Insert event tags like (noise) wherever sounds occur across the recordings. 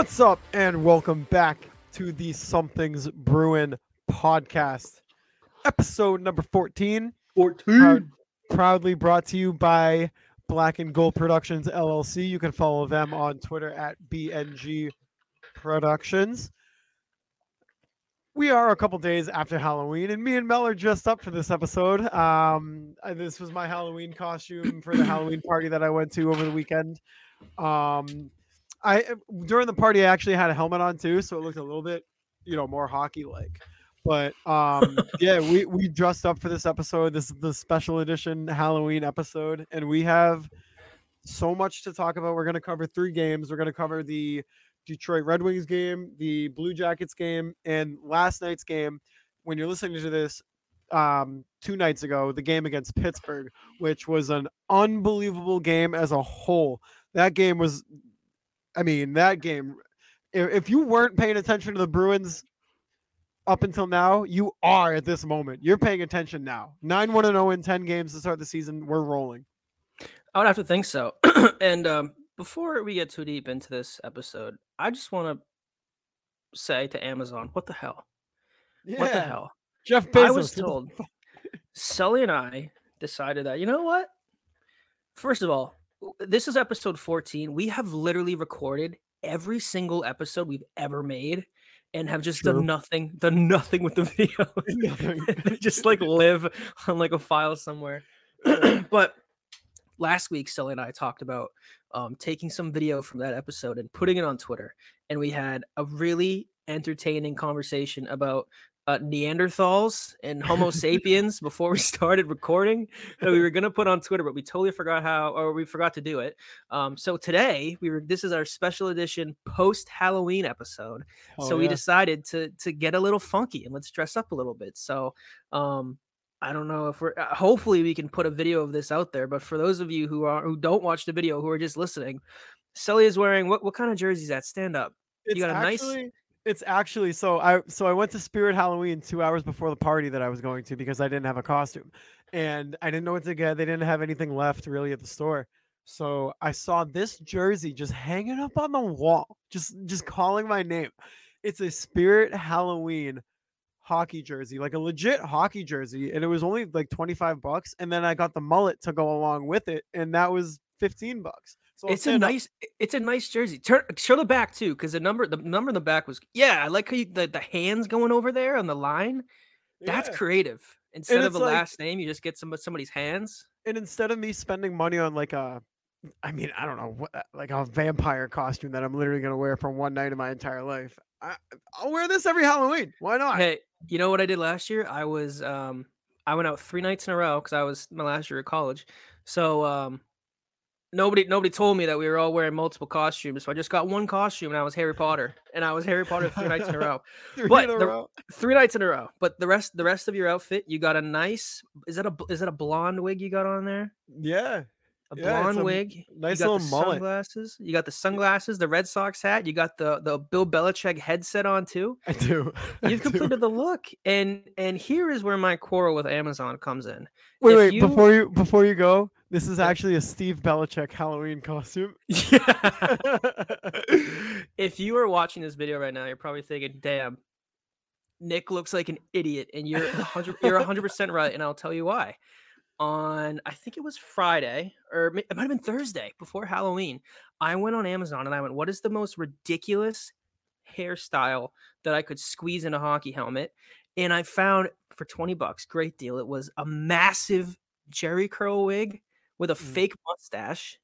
What's up, and welcome back to the Something's Bruin podcast, episode number 14. 14. Proud- proudly brought to you by Black and Gold Productions LLC. You can follow them on Twitter at BNG Productions. We are a couple days after Halloween, and me and Mel are dressed up for this episode. Um, this was my Halloween costume for the Halloween party that I went to over the weekend. Um, I during the party, I actually had a helmet on too, so it looked a little bit, you know, more hockey like. But um, (laughs) yeah, we we dressed up for this episode. This is the special edition Halloween episode, and we have so much to talk about. We're going to cover three games. We're going to cover the Detroit Red Wings game, the Blue Jackets game, and last night's game. When you're listening to this, um, two nights ago, the game against Pittsburgh, which was an unbelievable game as a whole. That game was, I mean, that game. If, if you weren't paying attention to the Bruins up until now, you are at this moment. You're paying attention now. 9 1 0 in 10 games to start the season. We're rolling. I would have to think so. (clears throat) and um, before we get too deep into this episode, I just want to say to Amazon, what the hell? Yeah. What the hell? Jeff Bezos. I was told (laughs) Sully and I decided that, you know what? First of all, this is episode 14. We have literally recorded every single episode we've ever made and have just True. done nothing, done nothing with the (laughs) video. (laughs) (laughs) Just like live on like a file somewhere. (clears throat) but last week, Sully and I talked about um, taking some video from that episode and putting it on Twitter, and we had a really entertaining conversation about uh, Neanderthals and Homo (laughs) sapiens before we (laughs) started recording that we were gonna put on Twitter, but we totally forgot how, or we forgot to do it. Um, so today we were. This is our special edition post Halloween episode so Oh, we decided to to get a little funky and let's dress up a little bit so um i don't know if we're uh, hopefully we can put a video of this out there but for those of you who are who don't watch the video who are just listening Sully is wearing what what kind of jersey is that stand up It's got a nice- actually, It's actually so I so I went to Spirit Halloween two hours before the party that I was going to because I didn't have a costume, and I didn't know what to get. They didn't have anything left really at the store, so I saw this jersey just hanging up on the wall, just just calling my name. It's a Spirit Halloween hockey jersey, like a legit hockey jersey, and it was only like twenty five bucks. And then I got the mullet to go along with it, and that was fifteen bucks. So it's a up- nice it's a nice jersey turn show the back too because the number the number in the back was yeah i like how you, the, the hands going over there on the line that's Yeah. creative instead of a like- last name you just get some somebody's hands and instead of me spending money on like a I mean, I don't know what uh, like a vampire costume that I'm literally gonna wear for one night of my entire life. I, I'll wear this every Halloween. Why not? Hey, you know what I did last year? I was um I went out three nights in a row because I was my last year at college. So um nobody nobody told me that we were all wearing multiple costumes. So I just got one costume and I was Harry Potter. And I was Harry Potter three nights in a row. (laughs) Three but in a the- row. Three nights in a row. But the rest the rest of your outfit, you got a nice is that a is that a blonde wig you got on there? Yeah, A Yeah, blonde a wig. nice you got little the mullet. sunglasses. You got the sunglasses, the Red Sox hat. You got the the Bill Belichick headset on too. I do. (laughs) I You've do. completed the look, and and here is where my quarrel with Amazon comes in. Wait, if wait. you- Before you before you go, this is actually a Steve Belichick Halloween costume. (laughs) Yeah. (laughs) if you are watching this video right now, you're probably thinking, "Damn, Nick looks like an idiot," and you're 100 you're 100 percent right, and I'll tell you why. On I think it was Friday or it might have been Thursday before Halloween. I went on Amazon and I went, "What is the most ridiculous hairstyle that I could squeeze in a hockey helmet?" And I found for 20 bucks, great deal. It was a massive Jheri curl wig with a Mm. fake mustache.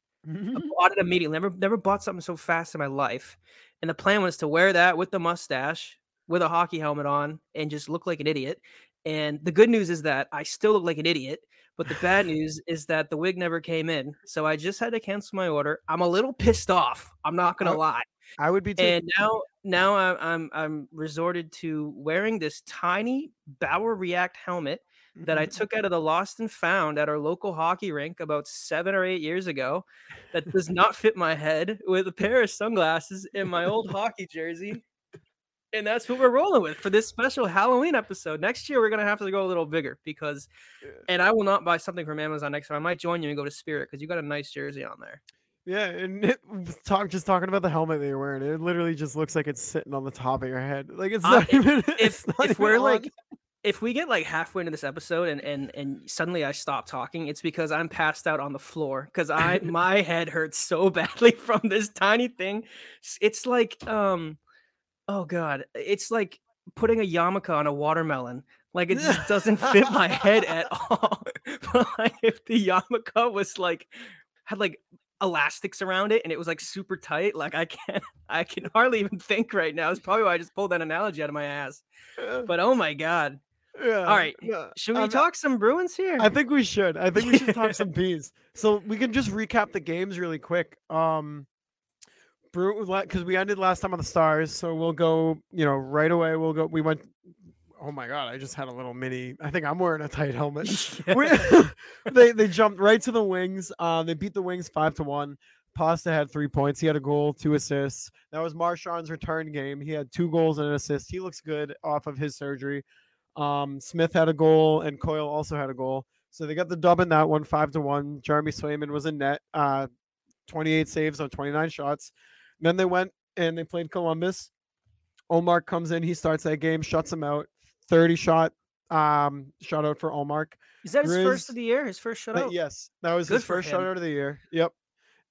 I (laughs) bought it immediately. Never never bought something so fast in my life. And the plan was to wear that with the mustache, with a hockey helmet on, and just look like an idiot. And the good news is that I still look like an idiot. But the bad (sighs) news is that the wig never came in. So I just had to cancel my order. I'm a little pissed off. I'm not gonna Oh, lie. I would be too. And now now I'm I'm I'm resorted to wearing this tiny Bauer Re-Akt helmet that I mm-hmm. took out of the lost and found at our local hockey rink about seven or eight years ago that does not fit my head with a pair of sunglasses and my old hockey jersey. And that's what we're rolling with for this special Halloween episode. Next year, we're going to have to go a little bigger because, Yeah. and I will not buy something from Amazon next time. I might join you and go to Spirit because you got a nice jersey on there. Yeah, and (laughs) it, talk just talking about the helmet that you're wearing. It literally just looks like it's sitting on the top of your head. Like it's Uh, not (laughs) even. if if even we're on. like if we get like halfway into this episode and and and suddenly I stop talking, it's because I'm passed out on the floor because I (laughs) my head hurts so badly from this tiny thing. It's like um oh god, it's like putting a yarmulke on a watermelon. Like it just doesn't fit my head at (laughs) all. (laughs) but like if the yarmulke was like had like elastics around it and it was like super tight, like I can't (laughs) I can hardly even think right now. It's probably why I just pulled that analogy out of my ass. But oh my god. yeah, All right. yeah. Should we talk some Bruins here? I think we should. I think we should talk some bees. So we can just recap the games really quick. Um, because we ended last time on the Stars, so we'll go. You know, right away we'll go. We went. Oh my god! I just had a little mini. I think I'm wearing a tight helmet. (laughs) (laughs) They they jumped right to the Wings. Uh, they beat the Wings five to one. Pasta had three points. He had a goal, two assists. That was Marchand's return game. He had two goals and an assist. He looks good off of his surgery. Um, Smith had a goal and Coyle also had a goal. So they got the dub in that one, five to one. Jeremy Swayman was in net, uh, 28 saves on 29 shots. Then they went and they played Columbus. Omar comes in, he starts that game, shuts him out. 30 shot um shutout for Omar. Is that his first of the year? His first Uh, shutout? yes, that was Good his first him. shutout of the year. Yep.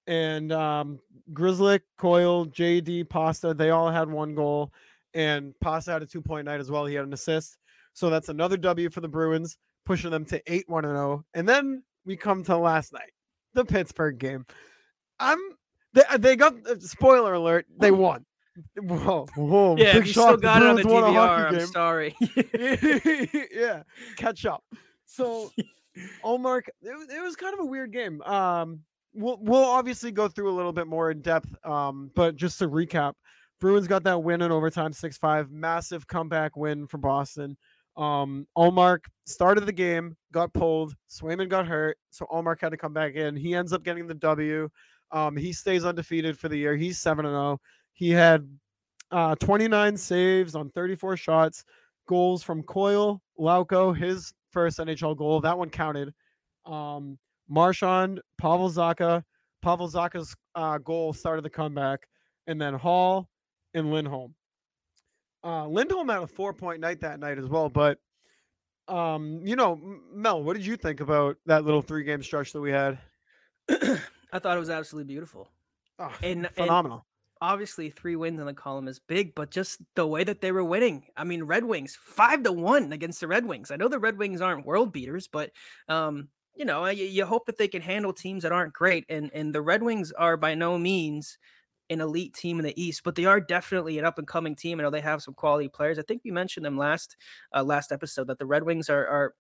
And um Grizzly, Coyle, JD, Pasta, they all had one goal. And Pasta had a two point night as well. He had an assist. So that's another W for the Bruins, pushing them to 8 1 0. And then we come to last night, the Pittsburgh game. I'm they, they got uh, spoiler alert, they won. Whoa, whoa, Yeah, big if you still got it on the Bruins DVR, hockey I'm game. sorry. (laughs) (laughs) yeah, catch up. So, (laughs) Omar, it, was- it was kind of a weird game. Um, we'll we'll obviously go through a little bit more in depth. Um, but just to recap, Bruins got that win in overtime, six five, massive comeback win for Boston. Um, Omar started the game, got pulled. Swayman got hurt, so Omar had to come back in. He ends up getting the W. Um, he stays undefeated for the year. He's seven and zero. He had uh 29 saves on 34 shots goals from Coyle, Lauko, his first NHL goal. That one counted. Um, Marchand, Pavel Zacha. Pavel Zacha's uh, goal started the comeback. And then Hall and Lindholm. Uh, Lindholm had a four point night that night as well. But, um, you know, Mel, what did you think about that little three game stretch that we had? (clears throat) (clears throat) I thought it was absolutely beautiful. Oh, And- (laughs) and- phenomenal. Obviously, three wins in the column is big, but just the way that they were winning. I mean, Red Wings five to one against the Red Wings. I know the Red Wings aren't world beaters, but um, you know, you, you hope that they can handle teams that aren't great. And and the Red Wings are by no means an elite team in the East, but they are definitely an up and coming team. I know they have some quality players. I think we mentioned them last uh, last episode that the Red Wings are are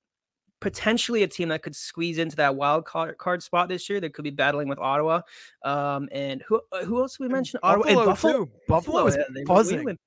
potentially a team that could squeeze into that wild card, card spot this year. That could be battling with Ottawa. Um, and who uh, who else did we mention? Ottawa and Buffalo. too. Buffalo was yeah, they were buzzing.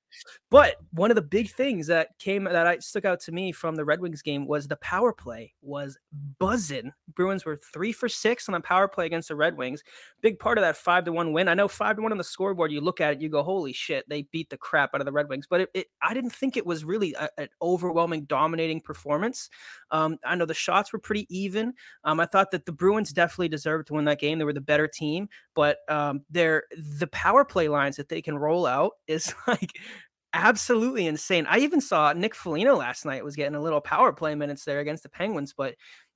But one of the big things that came that I stuck out to me from the Red Wings game was the power play was buzzing. Bruins were three for six on the power play against the Red Wings. Big part of that five to one win. I know five to one on the scoreboard. You look at it, you go, "Holy shit!" They beat the crap out of the Red Wings. But it, it I didn't think it was really a- an overwhelming, dominating performance. Um, I know the shots were pretty even. Um, I thought that the Bruins definitely deserved to win that game. They were the better team, but um, their the power play lines that they can roll out is (laughs) like absolutely insane. I even saw Nick Foligno last night was getting a little power play minutes there against the Penguins, but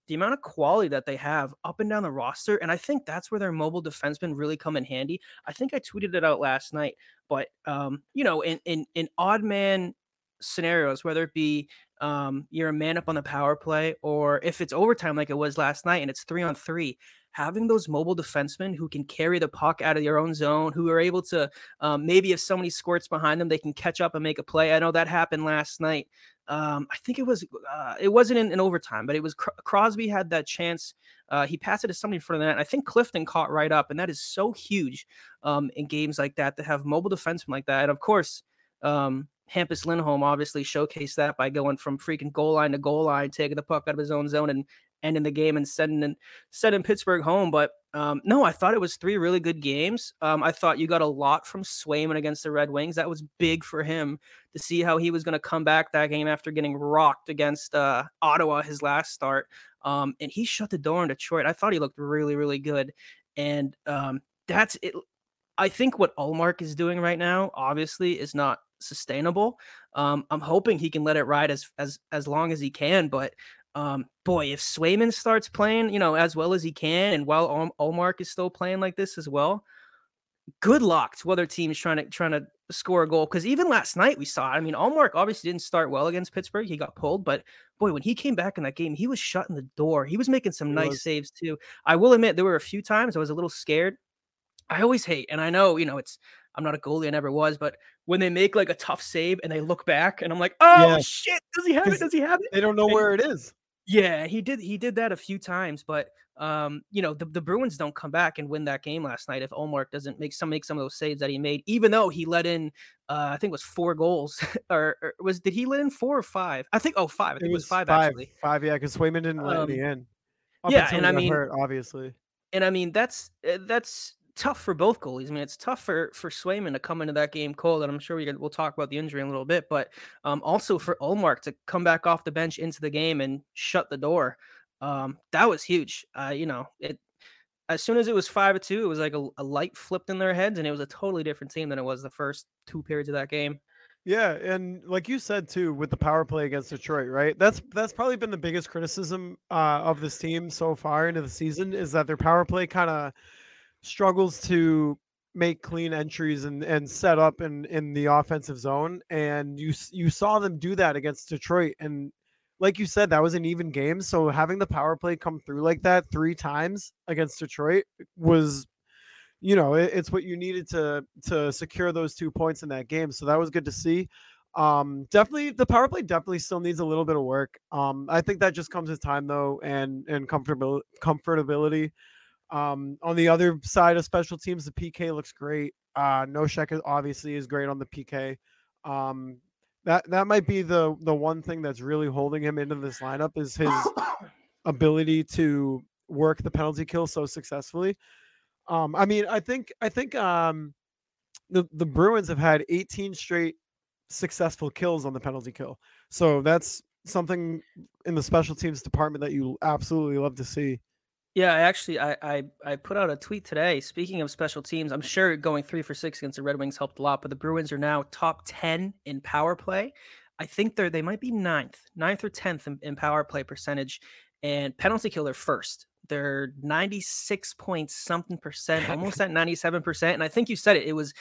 the amount of quality that they have up and down the roster, and I think that's where their mobile defensemen really come in handy. I think I tweeted it out last night, but um, you know, in in in odd man scenarios, whether it be um, you're a man up on the power play, or if it's overtime like it was last night and it's three on three, having those mobile defensemen who can carry the puck out of your own zone, who are able to um, maybe if somebody squirts behind them, they can catch up and make a play. I know that happened last night. Um, I think it was uh, it wasn't in, in overtime, but it was Cr- Crosby had that chance. Uh, he passed it to somebody in front of the net. I think Clifton caught right up, and that is so huge um, in games like that to have mobile defensemen like that. And of course, um, Hampus Lindholm obviously showcased that by going from freaking goal line to goal line, taking the puck out of his own zone and ending the game and sending sending Pittsburgh home. But um, no, I thought it was three really good games. Um, I thought you got a lot from Swayman against the Red Wings. That was big for him to see how he was going to come back that game after getting rocked against uh, Ottawa his last start. Um, and he shut the door in Detroit. I thought he looked really, really good. And um, that's it. I think what Ullmark is doing right now, obviously, is not sustainable. Um, I'm hoping he can let it ride as as as long as he can, but um, boy, if Swayman starts playing, you know, as well as he can, and while Ol- Ullmark is still playing like this as well, good luck to other teams trying to trying to score a goal. Because even last night we saw, I mean, Ullmark obviously didn't start well against Pittsburgh. He got pulled, but boy, when he came back in that game, he was shutting the door. He was making some He nice was. saves too. I will admit there were a few times I was a little scared. I always hate, and I know, you know, it's I'm not a goalie, I never was, but when they make like a tough save and they look back and I'm like, oh Yeah. shit, does he have it? Does he have it? They don't know And- where it is. Yeah, he did. He did that a few times, but um, you know, the, the Bruins don't come back and win that game last night if Ullmark doesn't make some make some of those saves that he made, even though he let in, uh, I think it was four goals, (laughs) or, or was did he let in four or five? I think oh five. I think it was, five, actually. Five, yeah, because Swayman didn't let any Um, in. Up yeah, and I mean- hurt, obviously. And I mean, that's uh, that's tough for both goalies. I mean, it's tough for for Swayman to come into that game cold, and I'm sure we we'll talk about the injury in a little bit, but um, also for Ullmark to come back off the bench into the game and shut the door. Um, that was huge. Uh, you know, it as soon as it was five to two, it was like a, a light flipped in their heads, and it was a totally different team than it was the first two periods of that game. Yeah, and like you said too, with the power play against Detroit, right? That's that's probably been the biggest criticism uh, of this team so far into the season is that their power play kind of struggles to make clean entries and and set up in in the offensive zone. And you you saw them do that against Detroit, and like you said, that was an even game. So having the power play come through like that three times against Detroit was you know it, it's what you needed to to secure those two points in that game so that was good to see um definitely the power play definitely still needs a little bit of work um i think that just comes with time though and and comfortable comfortability um on the other side of special teams the pk looks great. Uh no is obviously is great on the pk um that that might be the the one thing that's really holding him into this lineup is his (coughs) ability to work the penalty kill so successfully. Um, I mean, I think I think um, the the Bruins have had 18 straight successful kills on the penalty kill, so that's something in the special teams department that you absolutely love to see. Yeah, I actually I, I I put out a tweet today. Speaking of special teams, I'm sure going three for six against the Red Wings helped a lot, but the Bruins are now top ten in power play. I think they're they might be ninth, ninth or tenth in, in power play percentage, and penalty kill they're first. They're 96 point something percent, (laughs) almost at 97 percent. And I think you said it. It was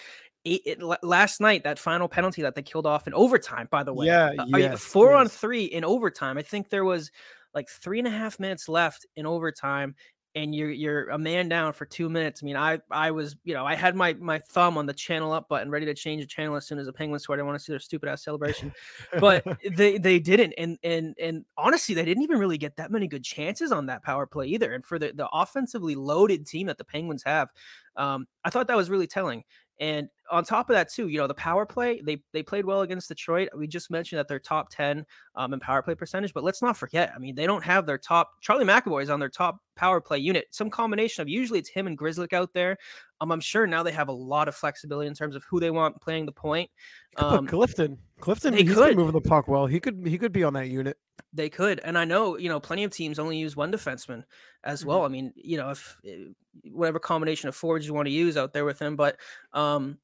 eight it, last night that final penalty that they killed off in overtime. By the way, Yeah, Uh, yes, four on three in overtime. I think there was like three and a half minutes left in overtime and you're you're a man down for two minutes. I mean, I I was you know I had my my thumb on the channel up button ready to change the channel as soon as the Penguins scored. I want to see their stupid ass celebration, but (laughs) they they didn't. And and and honestly, they didn't even really get that many good chances on that power play either. And for the the offensively loaded team that the Penguins have, um, I thought that was really telling. And on top of that, too, you know, the power play, they they played well against Detroit. We just mentioned that they're top 10 um, in power play percentage, but let's not forget, I mean, they don't have their top Charlie McAvoy is on their top power play unit. Some combination of usually it's him and Grzelcyk out there. Um, I'm sure now they have a lot of flexibility in terms of who they want playing the point. Um, Clifton, Clifton, they he's could. been moving the puck well. He could he could be on that unit. They could, and I know you know plenty of teams only use one defenseman as well. I mean, you know, if eh, whatever combination of forwards you want to use out there with him, but um,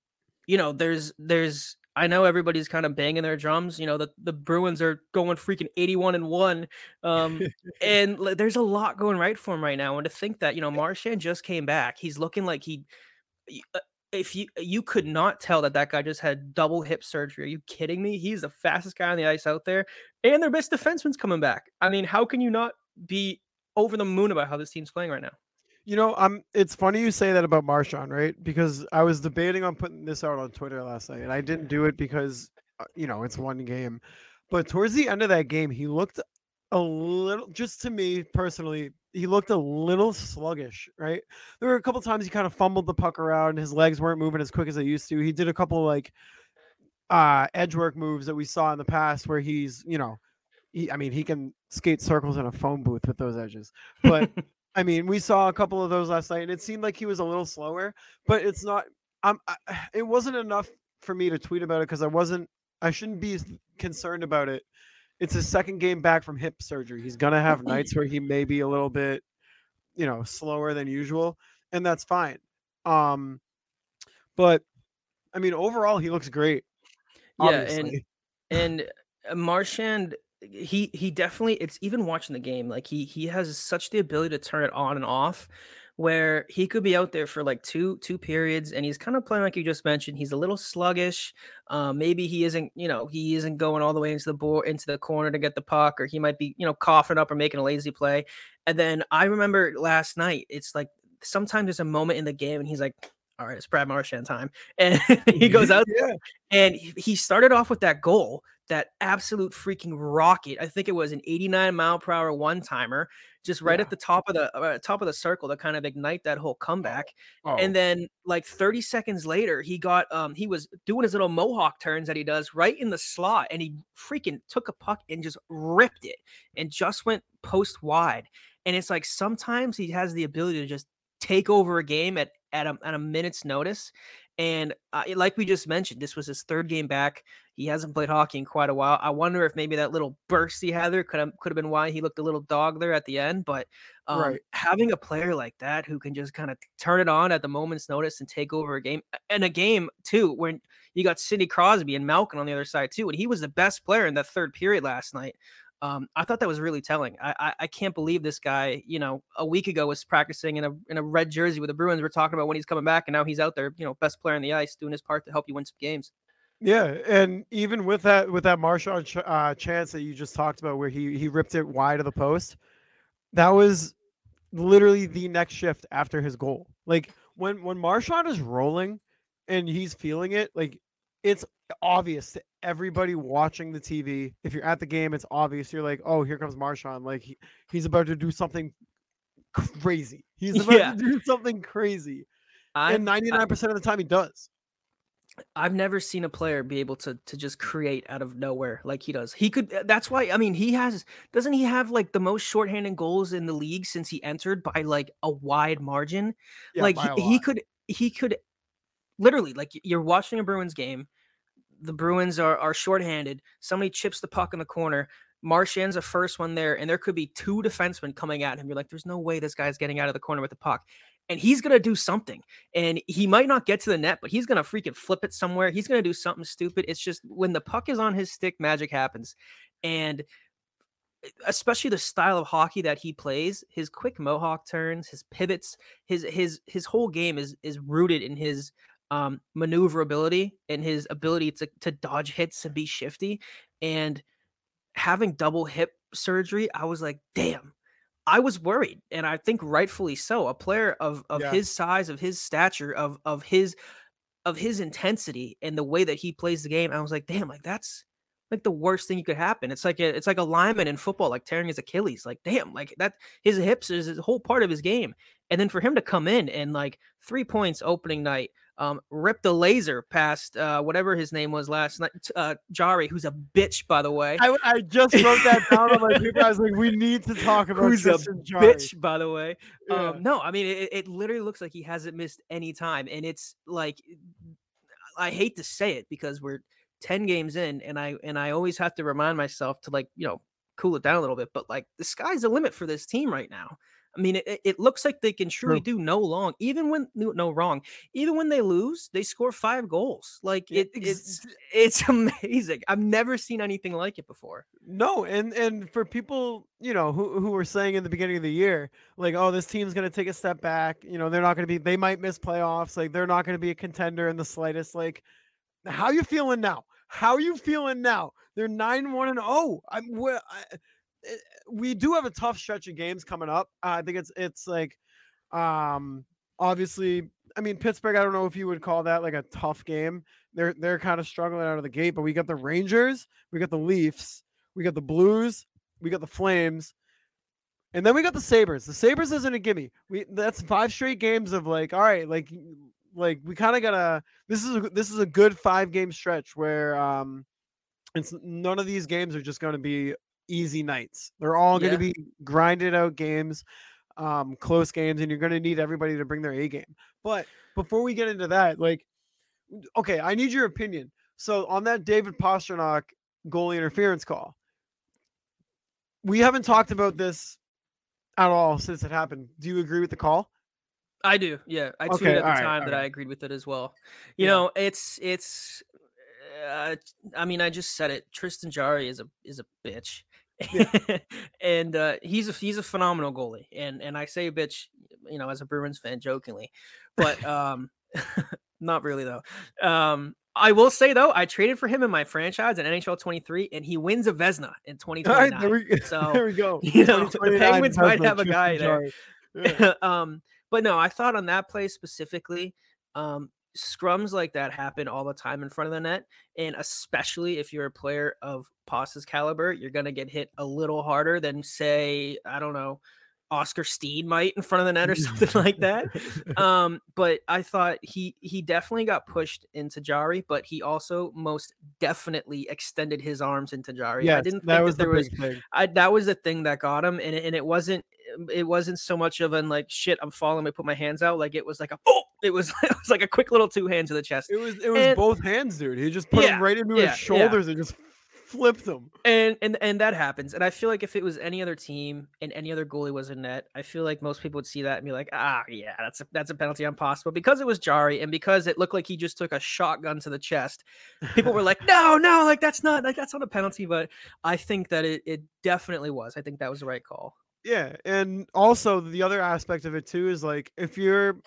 you know, there's there's I know everybody's kind of banging their drums. You know, the the Bruins are going freaking eighty-one and one, um, (laughs) and there's a lot going right for him right now. And to think that you know Marchand just came back, he's looking like he. uh, If you you could not tell that that guy just had double hip surgery, are you kidding me? He's the fastest guy on the ice out there, and their best defenseman's coming back. I mean, how can you not be over the moon about how this team's playing right now? You know, I'm. It's funny you say that about Marchand, right? Because I was debating on putting this out on Twitter last night, and I didn't do it because, uh, you know, it's one game. But towards the end of that game, he looked a little, just to me personally, he looked a little sluggish, right? There were a couple times he kind of fumbled the puck around. His legs weren't moving as quick as they used to. He did a couple like uh edge work moves that we saw in the past where he's, you know, he, I mean, he can skate circles in a phone booth with those edges. But (laughs) I mean, we saw a couple of those last night, and it seemed like he was a little slower. But it's not. I'm. I, (sighs) it wasn't enough for me to tweet about it because I wasn't. I shouldn't be concerned about it. It's his second game back from hip surgery. He's gonna have nights where he may be a little bit, you know, slower than usual, and that's fine. Um, but I mean, overall, he looks great. Yeah, and (laughs) and uh, Marchand, he he definitely. It's even watching the game, like he he has such the ability to turn it on and off, where he could be out there for like two two periods, and he's kind of playing like you just mentioned. He's a little sluggish. Um, maybe he isn't, you know, he isn't going all the way into the board into the corner to get the puck, or he might be, you know, coughing up or making a lazy play. And then I remember last night, it's like sometimes there's a moment in the game, and he's like all right, it's Brad Marchand time. (laughs) And (laughs) he goes out yeah. and he started off with that goal, that absolute freaking rocket. I think it was an 89 mile per hour one timer, just right Yeah. at the top of the uh, top of the circle to kind of ignite that whole comeback. Oh, And then like 30 seconds later, he got um he was doing his little mohawk turns that he does right in the slot, and he freaking took a puck and just ripped it and just went post wide. And it's like sometimes he has the ability to just take over a game at at a, at a minute's notice. And uh, like we just mentioned, this was his third game back. He hasn't played hockey in quite a while. I wonder if maybe that little burst he had there could have could have been why he looked a little dog there at the end. But um, Right. having a player like that who can just kind of turn it on at the moment's notice and take over a game and a game too, when you got Sidney Crosby and Malkin on the other side too, and he was the best player in that third period last night. Um, I thought that was really telling. I, I I can't believe this guy, you know, a week ago was practicing in a in a red jersey with the Bruins. We're talking about when he's coming back, and now he's out there, you know, best player on the ice, doing his part to help you win some games. Yeah, and even with that with that Marchand uh, chance that you just talked about, where he he ripped it wide of the post, that was literally the next shift after his goal. Like when when Marchand is rolling and he's feeling it, like it's obvious to everybody watching the TV. If you're at the game, it's obvious. You're like, oh, here comes Marchand. Like he, he's about to do something crazy. He's (laughs) about Yeah. to do something crazy, I and 99 percent of the time he does. I've never seen a player be able to to just create out of nowhere like he does. He could. That's why. I mean, he has. Doesn't he have like the most shorthanded goals in the league since he entered by like a wide margin? Yeah, like he, he could. He could. Literally, like you're watching a Bruins game. The Bruins are are shorthanded. Somebody chips the puck in the corner. Marchand's the first one there, and there could be two defensemen coming at him. You're like, there's no way this guy's getting out of the corner with the puck. And he's gonna do something. And he might not get to the net, but he's gonna freaking flip it somewhere. He's gonna do something stupid. It's just when the puck is on his stick, magic happens. And e, especially the style of hockey that he plays, his quick mohawk turns, his pivots, his his his whole game is is rooted in his um maneuverability and his ability to to dodge hits and be shifty. And having double hip surgery, I was like, damn. I was worried, and I think rightfully so. A player of of Yeah. his size, of his stature, of of his of his intensity and the way that he plays the game, I was like, damn, like that's like the worst thing you could happen. It's like a, it's like a lineman in football, like tearing his Achilles. Like, damn, like that his hips is a whole part of his game. And then for him to come in and like three points opening night, um, rip the laser past uh whatever his name was last night, uh Jarry, who's a bitch, by the way. I, I just wrote that down on my paper. I was like, we need to (laughs) talk about Who's a Tristan Jarry. bitch, by the way. Yeah. Um, no, I mean it, it literally looks like he hasn't missed any time, and it's like I hate to say it because we're ten games in, and I and I always have to remind myself to like you know cool it down a little bit, but like the sky's the limit for this team right now. I mean, it, it looks like they can truly do no long, even when no, wrong, even when they lose, they score five goals. Like it, it's (laughs) it's amazing. I've never seen anything like it before. No, and and for people, you know, who who were saying in the beginning of the year, like, oh, this team's gonna take a step back. You know, they're not gonna be. They might miss playoffs. Like, they're not gonna be a contender in the slightest. Like, how you feeling now? How you feeling now? They're nine one and oh. I'm. we- I, eh, we do have a tough stretch of games coming up. Uh, I think it's it's like, um, obviously. I mean, Pittsburgh. I don't know if you would call that like a tough game. They're they're kind of struggling out of the gate, but we got the Rangers, we got the Leafs, we got the Blues, we got the Flames, and then we got the Sabres. The Sabres isn't a gimme. We that's five straight games of like, all right, like like we kind of gotta. This is a, this is a good five game stretch where um, it's none of these games are just going to be easy nights. They're all going Yeah. to be grinded out games, um, close games, and you're going to need everybody to bring their A game. But before we get into that, like, okay, I need your opinion. So on that David Pastrnak goalie interference call, we haven't talked about this at all since it happened. Do you agree with the call? I do. Yeah, I tweeted at the alright, time that I agreed with it as well. You Yeah. know, it's it's. Uh, I mean, I just said it. Tristan Jarry is a is a bitch, (laughs) and uh, he's a he's a phenomenal goalie. And and I say bitch, you know, as a Bruins fan, jokingly, but um, (laughs) not really though. Um, I will say though, I traded for him in my franchise in NHL 23, and he wins a Vezina in (laughs) All right, there 2029. we, So, there we go. you know, the Penguins might have a guy there. Yeah. um, but no, I thought on that play specifically, um, scrums like that happen all the time in front of the net, and especially if you're a player of Pasta's caliber, you're gonna get hit a little harder than say, I don't know, Oskar Steen might in front of the net or (laughs) something (laughs) like that. Um, but I thought he he definitely got pushed into Jarry, but he also most definitely extended his arms into Jarry. I didn't that was that there the was thing. I that was the thing that got him, and it, and it wasn't it wasn't so much of an like shit. I'm falling. I put my hands out. Like it was like a oh, it was (laughs) it was like a quick little two hands to the chest. It was it was And- both hands, dude. He just put Yeah, him right into yeah, yeah. his shoulders and just flipped him. And and and that happens. And I feel like if it was any other team and any other goalie was in net, I feel like most people would see that and be like, ah, yeah, that's a that's a penalty on. But because it was Jarry and because it looked like he just took a shotgun to the chest, people were like, (laughs) no, no, like that's not like that's not a penalty. But I think that it it definitely was. I think that was the right call. Yeah, and also the other aspect of it too is like if you're,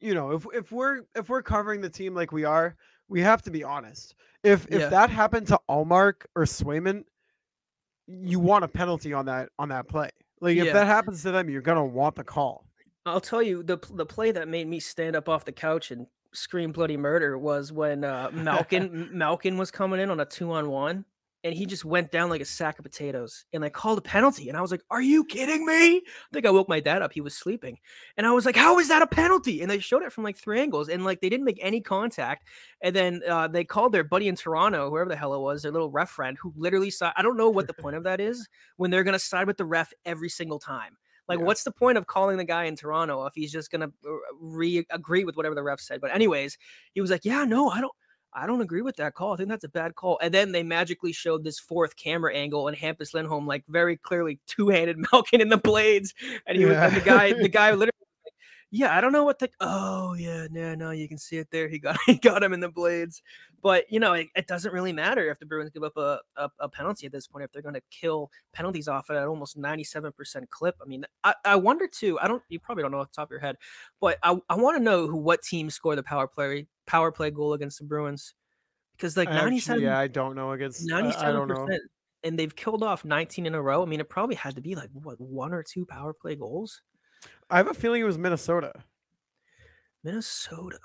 you know, if if we're if we're covering the team like we are, we have to be honest. If if Yeah. that happened to Ullmark or Swayman, you want a penalty on that on that play. Like if Yeah. that happens to them, you're gonna want the call. I'll tell you the the play that made me stand up off the couch and scream bloody murder was when uh, Malkin Malkin was coming in on a two on one, and he just went down like a sack of potatoes, and I called a penalty, and I was like, "Are you kidding me?" I think I woke my dad up; he was sleeping, and I was like, "How is that a penalty?" And they showed it from like three angles, and like they didn't make any contact, and then uh, they called their buddy in Toronto, whoever the hell it was, their little ref friend, who literally saw. I don't know what the point of that is when they're gonna side with the ref every single time. Like, Yeah. what's the point of calling the guy in Toronto if he's just gonna uh, re agree with whatever the ref said? But anyways, he was like, "Yeah, no, I don't, I don't agree with that call. I think that's a bad call." And then they magically showed this fourth camera angle, and Hampus Lindholm like very clearly two handed (laughs) Malkin in the blades, and he was and the guy, the guy (laughs) literally. like, Yeah, I don't know what the. Oh yeah, no, no, you can see it there. He got (laughs) he got him in the blades, but you know it, it doesn't really matter if the Bruins give up a, a, a penalty at this point if they're going to kill penalties off at almost ninety seven percent clip. I mean, I, I wonder too. I don't. You probably don't know off the top of your head, but I, I want to know who what team scored the power play power play goal against the Bruins because like ninety seven yeah, I don't know against. I, 97 percent, and they've killed off nineteen in a row. I mean, it probably had to be like what one or two power play goals. I have a feeling it was Minnesota. Minnesota.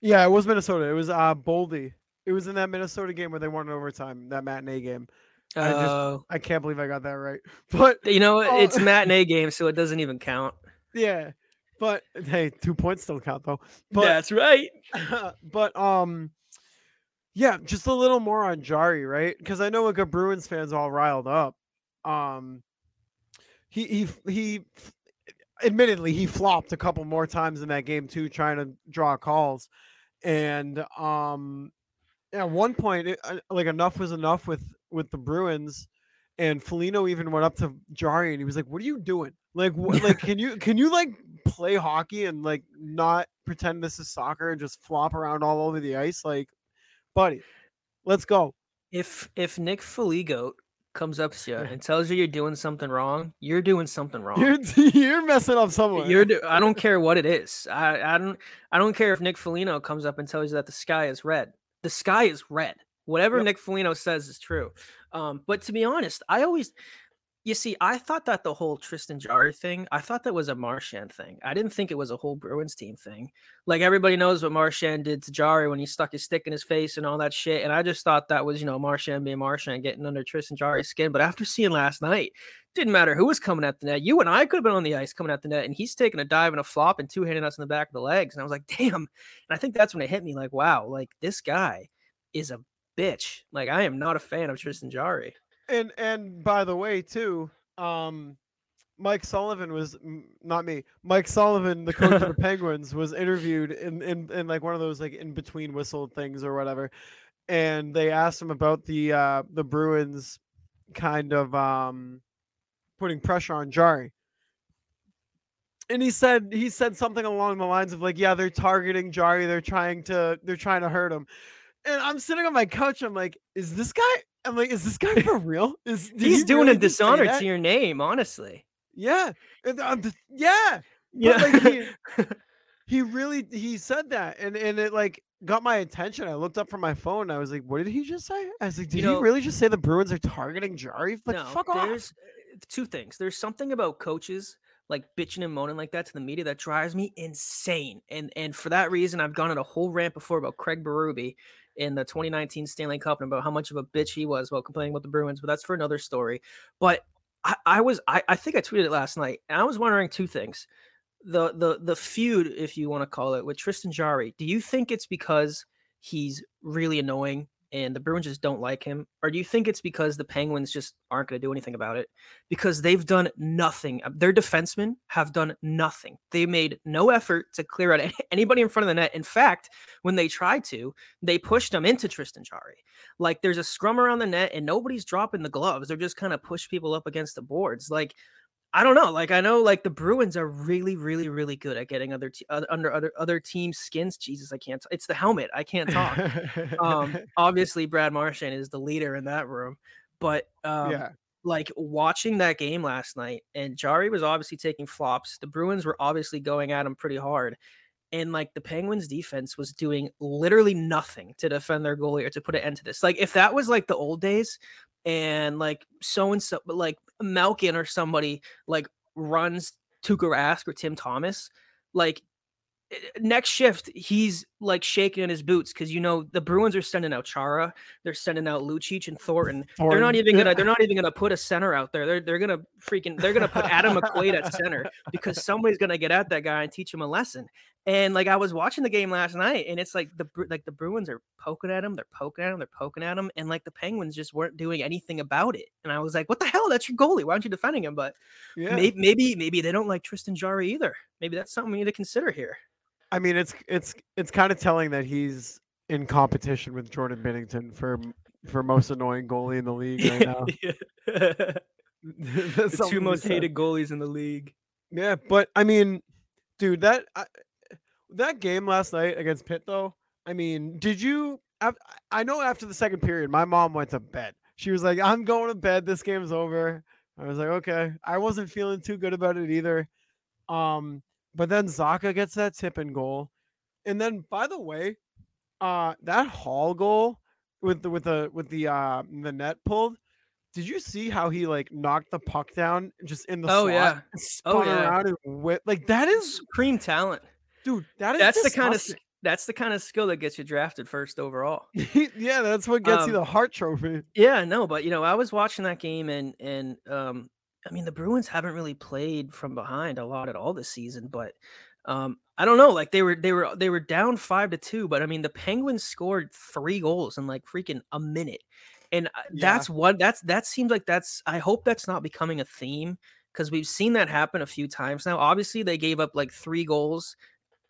Yeah, it was Minnesota. It was uh Boldy. It was in that Minnesota game where they won in overtime, that matinee game. I just- Oh, I can't believe I got that right. (laughs) But you know, Oh. it's matinee game, so it doesn't even count. yeah, but (laughs) hey, two points still count though. But That's right. (laughs) but um, yeah, just a little more on Jarry, right? Because I know like a Bruins fans all riled up. Um, he he he, admittedly he flopped a couple more times in that game too, trying to draw calls, and um, at one point, it, uh, like enough was enough with with the Bruins. And Foligno even went up to Jarry and he was like, "What are you doing? Like, wh- (laughs) like, can you can you like play hockey and like not pretend this is soccer and just flop around all over the ice? Like, buddy, let's go." If if Nick Foligno comes up to you and tells you you're doing something wrong, you're doing something wrong. You're (laughs) you're messing up somewhere. You're. do- I don't (laughs) care what it is. I. I don't. I don't care if Nick Foligno comes up and tells you that the sky is red. The sky is red. Whatever Yep. Nick Foligno says is true. Um, but to be honest, I always. You see, I thought that the whole Tristan Jarry thing, I thought that was a Marchand thing. I didn't think it was a whole Bruins team thing. Like everybody knows what Marchand did to Jarry when he stuck his stick in his face and all that shit. And I just thought that was, you know, Marchand being Marchand, getting under Tristan Jarry's skin. But after seeing last night, didn't matter who was coming at the net. You and I could have been on the ice coming at the net, and he's taking a dive and a flop and two handing us in the back of the legs. And I was like, damn. And I think that's when it hit me like, wow, like this guy is a bitch. Like I am not a fan of Tristan Jarry. And and by the way, too, um, Mike Sullivan was not me. Mike Sullivan, the coach of the (laughs) Penguins, was interviewed in, in in like one of those like in between whistle things or whatever, and they asked him about the uh the Bruins kind of um putting pressure on Jarry. and he said he said something along the lines of like, yeah, they're targeting Jarry, they're trying to they're trying to hurt him. And I'm sitting on my couch, I'm like, is this guy? I'm like, is this guy for real? Is he's he doing really a dishonor to your name, honestly. Yeah, just- yeah. Yeah. like, he- He really he said that, and and it like got my attention. I looked up from my phone. I was like, what did he just say? I was like, did You know- he really just say the Bruins are targeting Jarry? Like, no, fuck off. there's uh, two things. There's something about coaches like bitching and moaning like that to the media that drives me insane. And and for that reason, I've gone on a whole rant before about Craig Berube in the 2019 Stanley Cup and about how much of a bitch he was while complaining about the Bruins, but that's for another story. But I, I was I, I think I tweeted it last night, and I was wondering two things. The the the feud, if you want to call it, with Tristan Jarry, do you think it's because he's really annoying and the Bruins just don't like him? Or do you think it's because the Penguins just aren't going to do anything about it? Because they've done nothing. Uh, Their defensemen have done nothing. They made no effort to clear out (laughs) anybody in front of the net. In fact, when they tried to, they pushed them into Tristan Jarry. Like there's a scrum around the net and nobody's dropping the gloves. They're just kind of push people up against the boards. Like I don't know. Like I know, like the Bruins are really, really, really good at getting other te- under other other teams' skins. Jesus, I can't. T- it's the helmet. I can't talk. um, (laughs) obviously, Brad Marchand is the leader in that room, but um, yeah, like watching that game last night, and Jarry was obviously taking flops. The Bruins were obviously going at him pretty hard. And like the Penguins defense was doing literally nothing to defend their goalie or to put an end to this. Like if that was like the old days and like so and so like Malkin or somebody like runs Tuukka Rask or Tim Thomas, like eh, next shift he's like shaking in his boots because you know the Bruins are sending out Chara, they're sending out Lucic and Thornton. They're not even gonna they're (laughs) not even gonna put a center out there. They're they're gonna freaking they're gonna put Adam McQuaid at center because somebody's gonna get at that guy and teach him a lesson. And like I was watching the game last night, and it's like the like the Bruins are poking at him, they're poking at him, they're poking at him, and like the Penguins just weren't doing anything about it. And I was like, what the hell? That's your goalie. Why aren't you defending him? But yeah. maybe maybe maybe they don't like Tristan Jarry either. Maybe that's something we need to consider here. I mean, it's it's it's kind of telling that he's in competition with Jordan Binnington for for most annoying goalie in the (laughs) league right now. (laughs) (laughs) the two most hated goalies in the league. Yeah, but I mean, dude, that I, that game last night against Pitt, though. I mean, did you? I know after the second period, my mom went to bed. She was like, "I'm going to bed. This game's over." I was like, "Okay." I wasn't feeling too good about it either. Um, but then Zacha gets that tip and goal, and then by the way, uh, that Hall goal with the with the with the uh the net pulled. Did you see how he like knocked the puck down just in the Oh, slot yeah. and spun yeah. around and like that is Supreme talent. Dude that is That's the kind of that's the kind of skill that gets you drafted first overall. (laughs) yeah that's what gets you Um, the Hart Trophy Yeah, no, but you know, I was watching that game and and um I mean the Bruins haven't really played from behind a lot at all this season, but um I don't know, like they were they were they were down 5 to 2, but I mean the Penguins scored 3 goals in like freaking a minute. And uh, Yeah. that's what that's that seems like that's I hope that's not becoming a theme cuz we've seen that happen a few times now. Obviously they gave up like 3 goals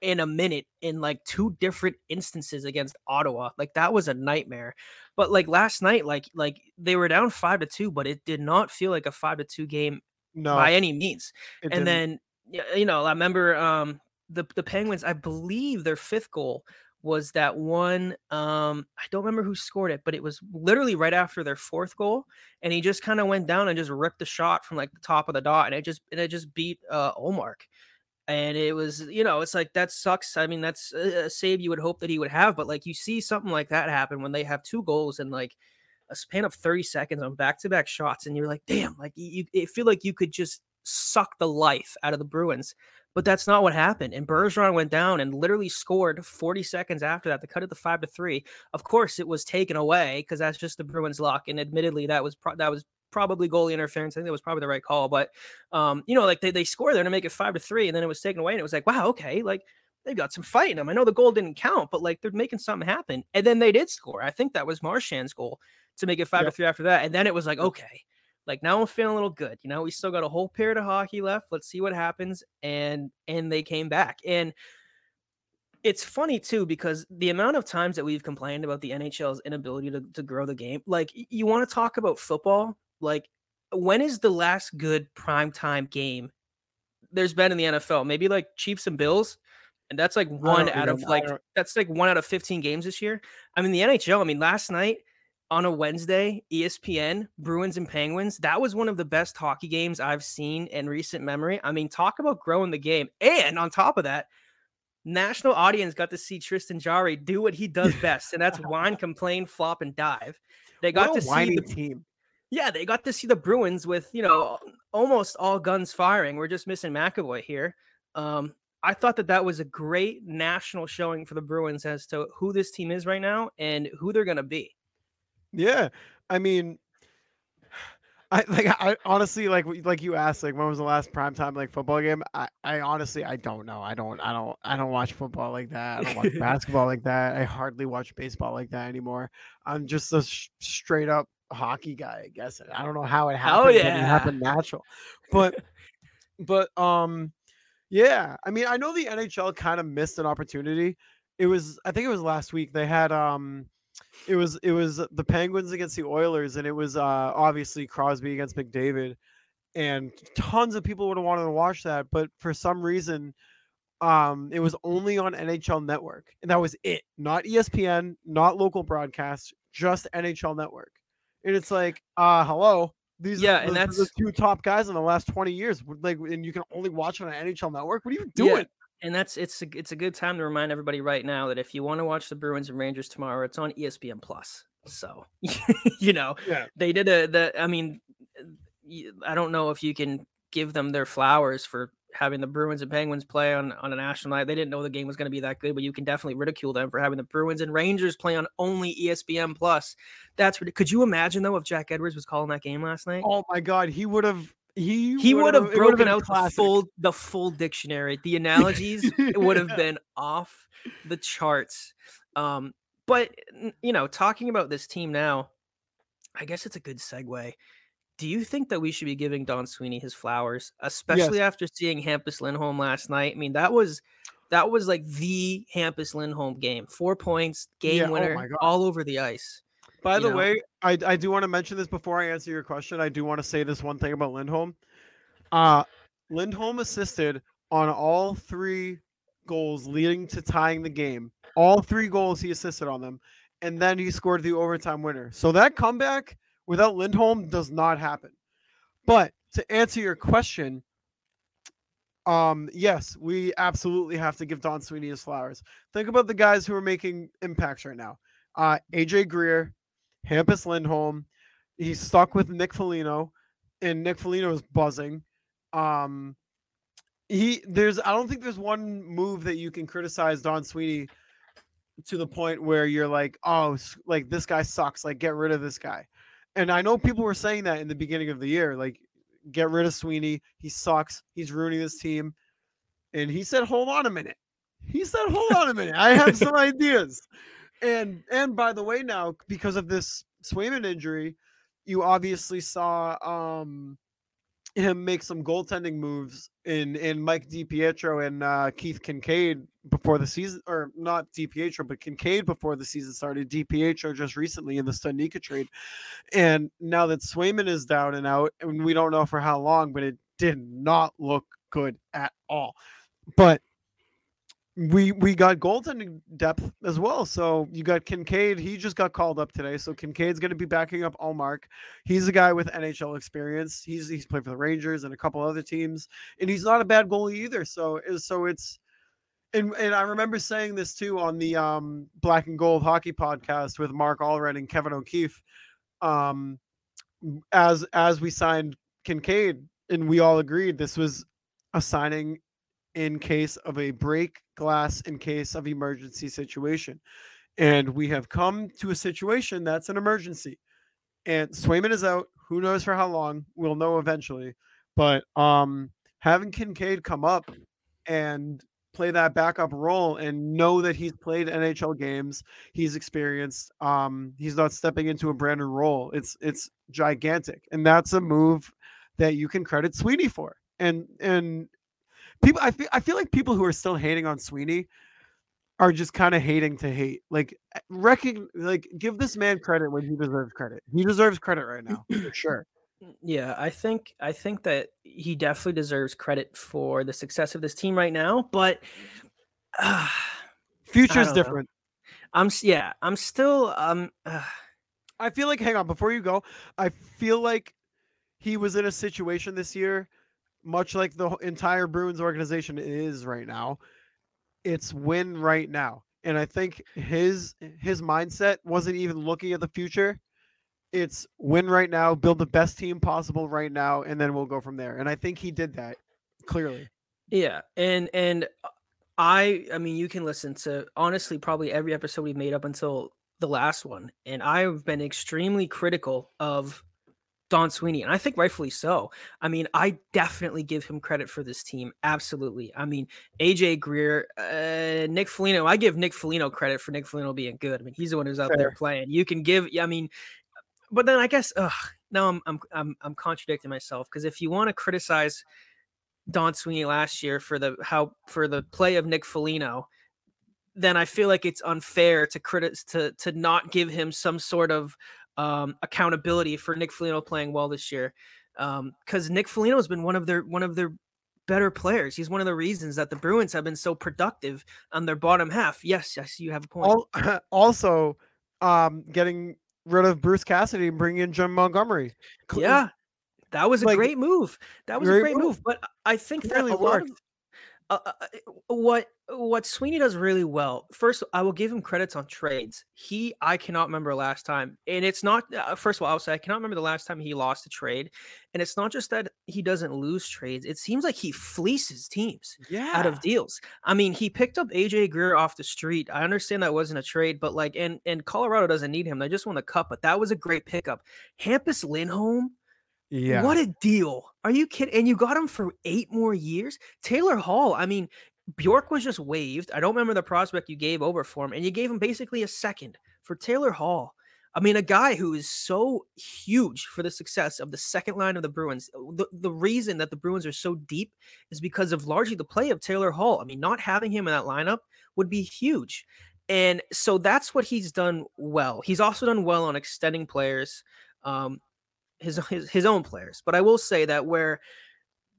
in a minute in like two different instances against Ottawa. Like that was a nightmare. But like last night, like like they were down five to two, but it did not feel like a five to two game no by any means. and didn't. then you know, I remember um the the Penguins, I believe their fifth goal was that one um I don't remember who scored it, but it was literally right after their fourth goal and he just kind of went down and just ripped the shot from like the top of the dot and it just and it just beat uh Ullmark. And it was, you know, it's like that sucks. I mean, that's a save you would hope that he would have, but like you see something like that happen when they have two goals in like a span of 30 seconds on back-to-back shots, and you're like, damn, like you, feel like you could just suck the life out of the Bruins. But that's not what happened. And Bergeron went down and literally scored 40 seconds after that to cut it to five to three. Of course, it was taken away because that's just the Bruins' luck. And admittedly, that was pro- that was probably goalie interference. I think that was probably the right call. But um, you know, like they they scored there to make it five to three, and then it was taken away, and it was like, wow, okay, like they've got some fight in them. I know the goal didn't count, but like they're making something happen. And then they did score. I think that was Marchand's goal to make it five to three after that. And then it was like, okay, like now I'm feeling a little good. You know, we still got a whole period of hockey left. Let's see what happens. And and they came back. And it's funny too because the amount of times that we've complained about the NHL's inability to, to grow the game, like you want to talk about football, like when is the last good primetime game there's been in the NFL. Maybe like Chiefs and Bills, and that's like one out of like that's like one out of 15 games this year. I mean, the NHL. I mean, last night on a Wednesday, ESPN, Bruins and Penguins. That was one of the best hockey games I've seen in recent memory. I mean, talk about growing the game. And on top of that, national audience got to see Tristan Jarry do what he does best, and that's whine, (laughs) complain, flop, and dive. They got to see the team. Yeah, they got to see the Bruins with you know almost all guns firing. We're just missing McAvoy here. Um, I thought that that was a great national showing for the Bruins as to who this team is right now and who they're going to be. Yeah, I mean, (sighs) I like I honestly like like you asked like when was the last prime time like football game? I, I honestly I don't know. I don't I don't I don't watch football like that. I don't watch (laughs) basketball like that. I hardly watch baseball like that anymore. I'm just a sh- straight up hockey guy, I guess. I don't know how it happened. Oh yeah, it happened natural. (laughs) But but um yeah, I mean I know the NHL kind of missed an opportunity. It was I think it was last week. They had um it was it was the Penguins against the Oilers, and it was uh, obviously Crosby against McDavid, and tons of people would have wanted to watch that, but for some reason, um, it was only on NHL Network, and that was it. Not ESPN, not local broadcast, just NHL Network. And it's like, uh, hello, these yeah, are, and that's the two top guys in the last twenty years. Like, and you can only watch on NHL Network. What are you doing? Yeah and that's it's a, it's a good time to remind everybody right now that if you want to watch the Bruins and Rangers tomorrow, it's on ESPN Plus. So (laughs) you know, yeah. they did a the. I mean, I don't know if you can give them their flowers for having the Bruins and Penguins play on on a national night. They didn't know the game was going to be that good, but you can definitely ridicule them for having the Bruins and Rangers play on only ESPN Plus. That's could you imagine though if Jack Edwards was calling that game last night? Oh my God, he would have he he would have broken out the full the full dictionary. The analogies would have (laughs) been off the charts. Um, but you know, talking about this team now, I guess it's a good segue. Do you think that we should be giving Don Sweeney his flowers, especially yes. after seeing Hampus Lindholm last night? I mean, that was that was like the Hampus Lindholm game. Four points, game yeah, oh winner, oh all over the ice. By the know? way, I, I do want to mention this before I answer your question. I do want to say this one thing about Lindholm. Uh, Lindholm assisted on all three goals leading to tying the game. All three goals he assisted on them, and then he scored the overtime winner. So that comeback without Lindholm does not happen. But to answer your question, um, yes, we absolutely have to give Don Sweeney his flowers. Think about the guys who are making impacts right now. Uh, AJ Greer, Hampus Lindholm. He's stuck with Nick Foligno, and Nick Foligno is buzzing. Um, he there's I don't think there's one move that you can criticize Don Sweeney to the point where you're like, oh, like this guy sucks. Like get rid of this guy. And I know people were saying that in the beginning of the year, like get rid of Sweeney. He sucks. He's ruining this team. And he said, hold on a minute. He said, hold on a minute. I have some (laughs) ideas. And and by the way, now because of this Swayman injury, you obviously saw um him make some goaltending moves in in Mike DiPietro and uh, Keith Kinkaid before the season, or not DiPietro, but Kinkaid before the season started. DiPietro just recently in the Studnicka trade, and now that Swayman is down and out, and we don't know for how long, but it did not look good at all. But we we got goaltending depth as well. So you got Kinkaid. He just got called up today. So Kinkaid's going to be backing up Ullmark. He's a guy with NHL experience. He's he's played for the Rangers and a couple other teams, and he's not a bad goalie either. So so it's and and I remember saying this too on the um Black and Gold Hockey podcast with Mark Allred and Kevin O'Keefe. Um, as as we signed Kinkaid, and we all agreed this was a signing in case of a break glass in case of emergency situation. And we have come to a situation that's an emergency. And Swayman is out. Who knows for how long? We'll know eventually. But um having Kinkaid come up and play that backup role and know that he's played NHL games, he's experienced. Um, he's not stepping into a brand new role. It's it's gigantic, and that's a move that you can credit Sweeney for. And and people I feel I feel like people who are still hating on Sweeney are just kind of hating to hate. Like reckon like give this man credit when he deserves credit. He deserves credit right now, for sure. Yeah, I think I think that he definitely deserves credit for the success of this team right now, but (sighs) uh, Future's different. Know. I'm yeah, I'm still um uh, I feel like hang on before you go. I feel like he was in a situation this year much like the entire Bruins organization is right now. It's win right now. And I think his his mindset wasn't even looking at the future it's win right now, build the best team possible right now, and then we'll go from there. And I think he did that clearly. Yeah, and and uh, I I mean you can listen to honestly probably every episode we've made up until the last one, and I've been extremely critical of Don Sweeney, and I think rightfully so. I mean, I definitely give him credit for this team. Absolutely. I mean, AJ Greer, uh, Nick Foligno. I give Nick Foligno credit for Nick Foligno being good. I mean, he's the one who's out there playing. You can give. I mean, but then I guess ugh, now I'm I'm I'm I'm contradicting myself because if you want to criticize Don Sweeney last year for the how for the play of Nick Foligno, then I feel like it's unfair to critic to to not give him some sort of um, accountability for Nick Foligno playing well this year. Um because um, Nick Foligno has been one of their one of their better players. He's one of the reasons that the Bruins have been so productive on their bottom half. Yes, yes, you have a point. (laughs) Also, um, getting rid of Bruce Cassidy and bringing in Jim Montgomery. Yeah, that was a like, great move. That was great a great move. move. But I think that really a lot of uh, uh, uh, what what Sweeney does really well. First, I will give him credits on trades. He, I cannot remember last time, and it's not. Uh, first of all, I'll say I cannot remember the last time he lost a trade, and it's not just that he doesn't lose trades. It seems like he fleeces teams yeah. out of deals. I mean, he picked up AJ Greer off the street. I understand that wasn't a trade, but like, and and Colorado doesn't need him. They just won the cup, but that was a great pickup. Hampus Lindholm yeah. What a deal. Are you kidding? And you got him for eight more years? Taylor Hall, I mean, Bjork was just waived. I don't remember the prospect you gave over for him, and you gave him basically a second for Taylor Hall. I mean, a guy who is so huge for the success of the second line of the Bruins. The, the reason that the Bruins are so deep is because of largely the play of Taylor Hall. I mean, not having him in that lineup would be huge. And so that's what he's done well. He's also done well on extending players. Um, his his his own players. But I will say that where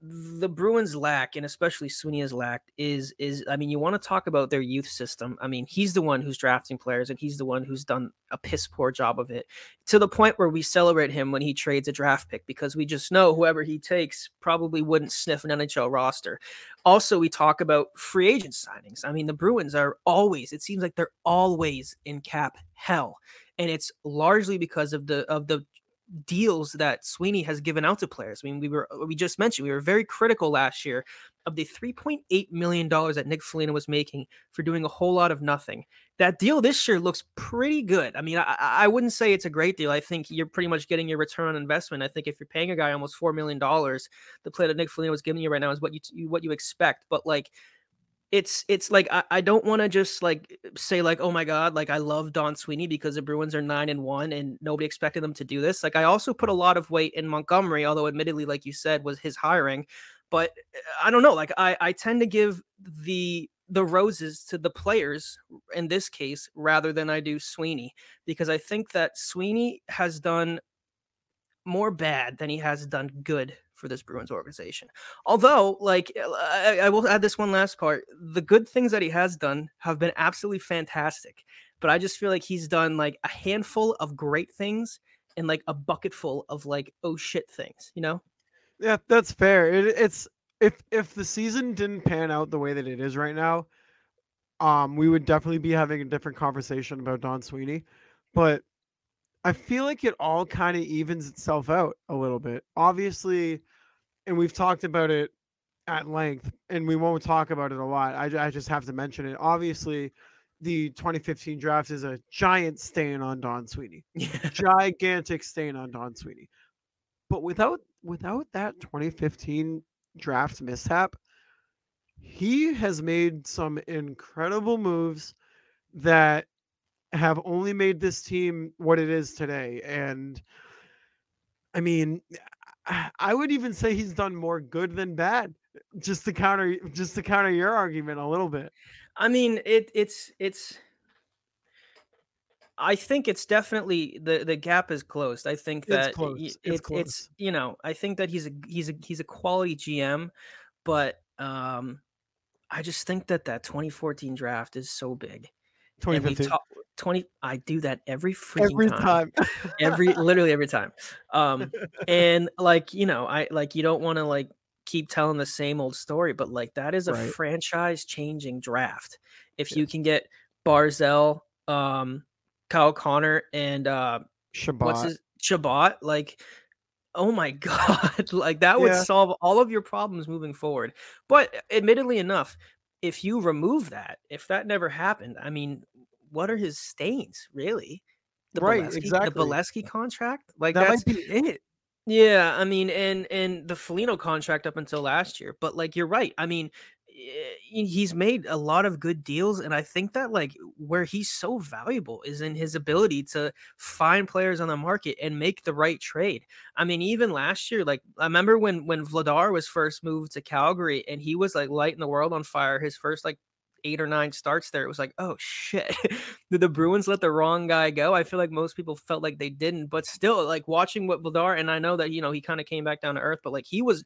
the Bruins lack, and especially Sweeney has lacked, is is I mean, you want to talk about their youth system. I mean, he's the one who's drafting players, and he's the one who's done a piss poor job of it to the point where we celebrate him when he trades a draft pick because we just know whoever he takes probably wouldn't sniff an NHL roster. Also, we talk about free agent signings. I mean, the Bruins are always, it seems like they're always in cap hell and it's largely because of the of the deals that Sweeney has given out to players. I mean, we were we just mentioned we were very critical last year of the 3.8 million dollars that Nick Foligno was making for doing a whole lot of nothing. That deal this year looks pretty good. I mean, I, I wouldn't say it's a great deal. I think you're pretty much getting your return on investment. I think if you're paying a guy almost four million dollars, the play that Nick Foligno was giving you right now is what you what you expect. But like it's it's like I, I don't want to just like say like oh my god like I love Don Sweeney because the Bruins are nine and one and nobody expected them to do this. Like I also put a lot of weight in Montgomery, although admittedly, like you said, was his hiring. But eh, I don't know. Like I I tend to give the the roses to the players in this case rather than I do Sweeney because I think that Sweeney has done more bad than he has done good for this Bruins organization. Although, like, uh, I, I, will add this one last part: the good things that he has done have been absolutely fantastic. But I just feel like he's done like a handful of great things and like a bucket full of like oh shit things. You know? Yeah, that's fair. It, it's if if the season didn't pan out the way that it is right now, um, we would definitely be having a different conversation about Don Sweeney. But I feel like it all kind of evens itself out a little bit. Obviously, and we've talked about it at length, and we won't talk about it a lot. I, I just have to mention it. Obviously, the 2015 draft is a giant stain on Don Sweeney, (laughs) gigantic stain on Don Sweeney. But without without that 2015 draft mishap, he has made some incredible moves that have only made this team what it is today. And I mean, I would even say he's done more good than bad. Just to counter, just to counter your argument a little bit. I mean, it it's it's. I think it's definitely the the gap is closed. I think It's that close. y- It's it's close. it's you know I think that he's a he's a he's a quality GM, but um I just think that that 2014 draft is so big. And we 2015. Talk 20 I do that every freaking Every time. time. (laughs) Every literally every time. Um (laughs) and like, you know, I like you don't want to like keep telling the same old story, but like that is a Right. franchise changing draft. If Yeah. you can get Barzal, um Kyle Connor and uh what's Chabot. his Chabot, like oh my (laughs) god, like that would Yeah. solve all of your problems moving forward. But admittedly enough, if you remove that, if that never happened, I mean, what are his stains, really? The Right, Beleskey, the exactly. Beleskey contract? Like That that's might be it. yeah, I mean, and and the Foligno contract up until last year, but like you're right. I mean, eh, he's made a lot of good deals, and I think that like where he's so valuable is in his ability to find players on the market and make the right trade. I mean, even last year, like I remember when when Vladar was first moved to Calgary, and he was like lighting the world on fire. His first like eight or nine starts there, it was like, oh shit, (laughs) did the Bruins let the wrong guy go? I feel like most people felt like they didn't, but still, like watching what Vladar, and I know that you know he kind of came back down to earth, but like he was,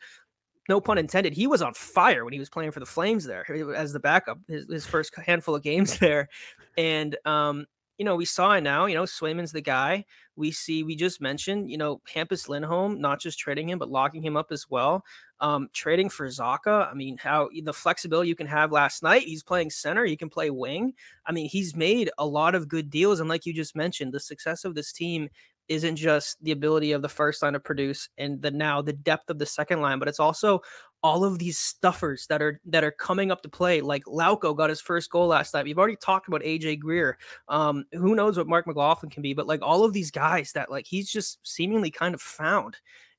no pun intended, he was on fire when he was playing for the Flames there as the backup, his, his first handful of games (laughs) there, and um, you know we saw it now. You know Swayman's the guy. We see we just mentioned, you know, Hampus Lindholm, not just trading him but locking him up as well. Um, trading for Zacha. I mean, how the flexibility you can have last night. He's playing center. He can play wing. I mean, he's made a lot of good deals. And like you just mentioned, the success of this team isn't just the ability of the first line to produce and the now the depth of the second line, but it's also all of these stuffers that are that are coming up to play. Like Lauko got his first goal last night. We've already talked about AJ Greer. Um, who knows what Marc McLaughlin can be, but like all of these guys that like he's just seemingly kind of found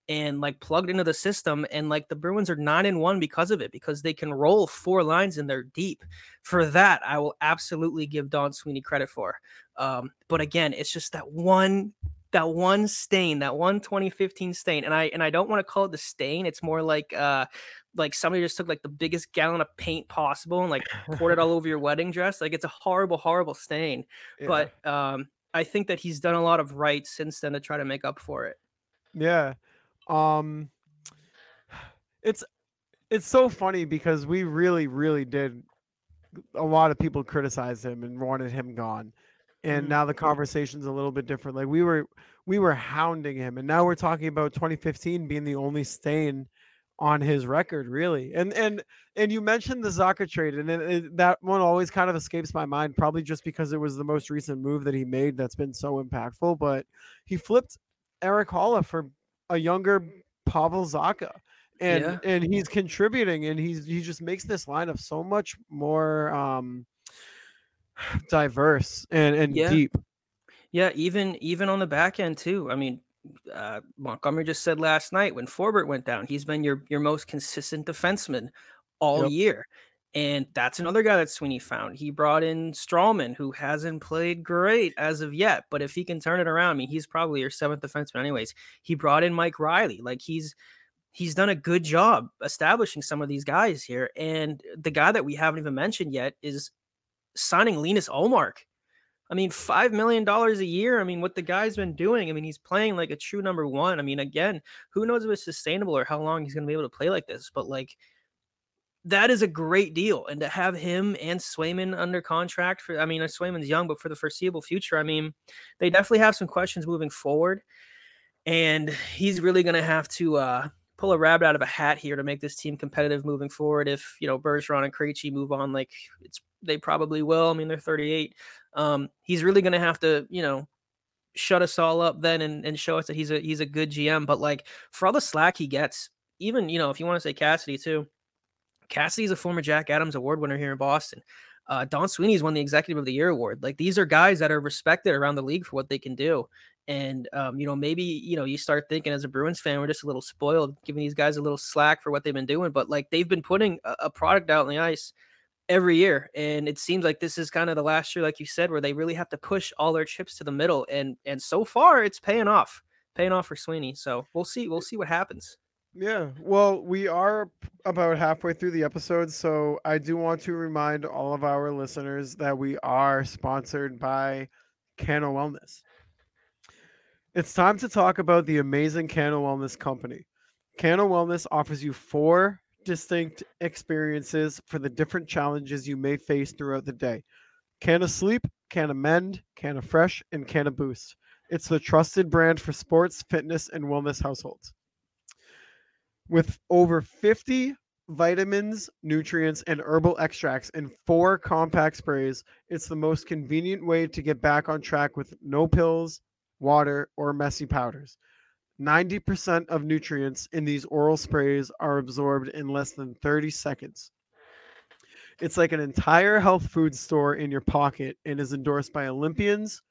and like plugged into the system and like the Bruins are 9 in 1 because of it because they can roll four lines and they're deep. For that, I will absolutely give Don Sweeney credit for. Um, but again, it's just that one that one stain, that one 2015 stain. And I and I don't want to call it the stain. It's more like uh like somebody just took like the biggest gallon of paint possible and like poured it all over your wedding dress. Like it's a horrible, horrible stain. (laughs) Yeah. But um I think that he's done a lot of right since then to try to make up for it. Yeah. Um it's it's so funny because we really really did a lot of people criticized him and wanted him gone. And Mhm. now the conversation's a little bit different. Like we were we were hounding him and now we're talking about 2015 being the only stain on his record really. And and and you mentioned the Zacha trade and it, it- that one always kind of escapes my mind probably just because it was the most recent move that he made that's been so impactful, but he flipped Erik Haula for a younger Pavel Zacha. And Yeah. and he's contributing and he's he just makes this lineup so much more um (sighs) diverse and and Yeah. deep. Yeah, even even on the back end too. I mean, uh, Montgomery just said last night when Forbort went down, he's been your your most consistent defenseman all Yep. year, and that's another guy that Sweeney found. He brought in Stralman, who hasn't played great as of yet, but if he can turn it around, I mean, he's probably your seventh defenseman, anyways. He brought in Mike Reilly, like he's he's done a good job establishing some of these guys here, and the guy that we haven't even mentioned yet is signing Linus Ullmark. I mean, five million dollars a year. I mean, what the guy's been doing. I mean, he's playing like a true number one. I mean, again, who knows if it's sustainable or how long he's going to be able to play like this? But like, that is a great deal. And to have him and Swayman under contract for, I mean, uh, Swayman's young, but for the foreseeable future, I mean, they definitely have some questions moving forward. And he's really going to have to uh, pull a rabbit out of a hat here to make this team competitive moving forward. If you know Bergeron and Krejci move on, like it's they probably will. I mean, they're 38. Um, he's really going to have to, you know, shut us all up then and, and show us that he's a he's a good GM. But like for all the slack he gets, even you know, if you want to say Cassidy too, Cassidy's a former Jack Adams Award winner here in Boston. Uh, Don Sweeney's won the Executive of the Year award. Like these are guys that are respected around the league for what they can do. And um, you know, maybe you know, you start thinking as a Bruins fan, we're just a little spoiled, giving these guys a little slack for what they've been doing. But like they've been putting a, a product out on the ice every year, and it seems like this is kind of the last year, like you said, where they really have to push all their chips to the middle. And and so far, it's paying off, paying off for Sweeney. So we'll see, we'll see what happens. Yeah. Well, we are about halfway through the episode, so I do want to remind all of our listeners that we are sponsored by Canna Wellness. It's time to talk about the amazing Canna Wellness Company. Canna Wellness offers you four distinct experiences for the different challenges you may face throughout the day. Canna Sleep, Canna Mend, Canna Fresh, and Canna Boost. It's the trusted brand for sports, fitness, and wellness households. With over 50 vitamins, nutrients, and herbal extracts in four compact sprays, it's the most convenient way to get back on track with no pills, water, or messy powders. 90% of nutrients in these oral sprays are absorbed in less than 30 seconds. It's like an entire health food store in your pocket and is endorsed by Olympians,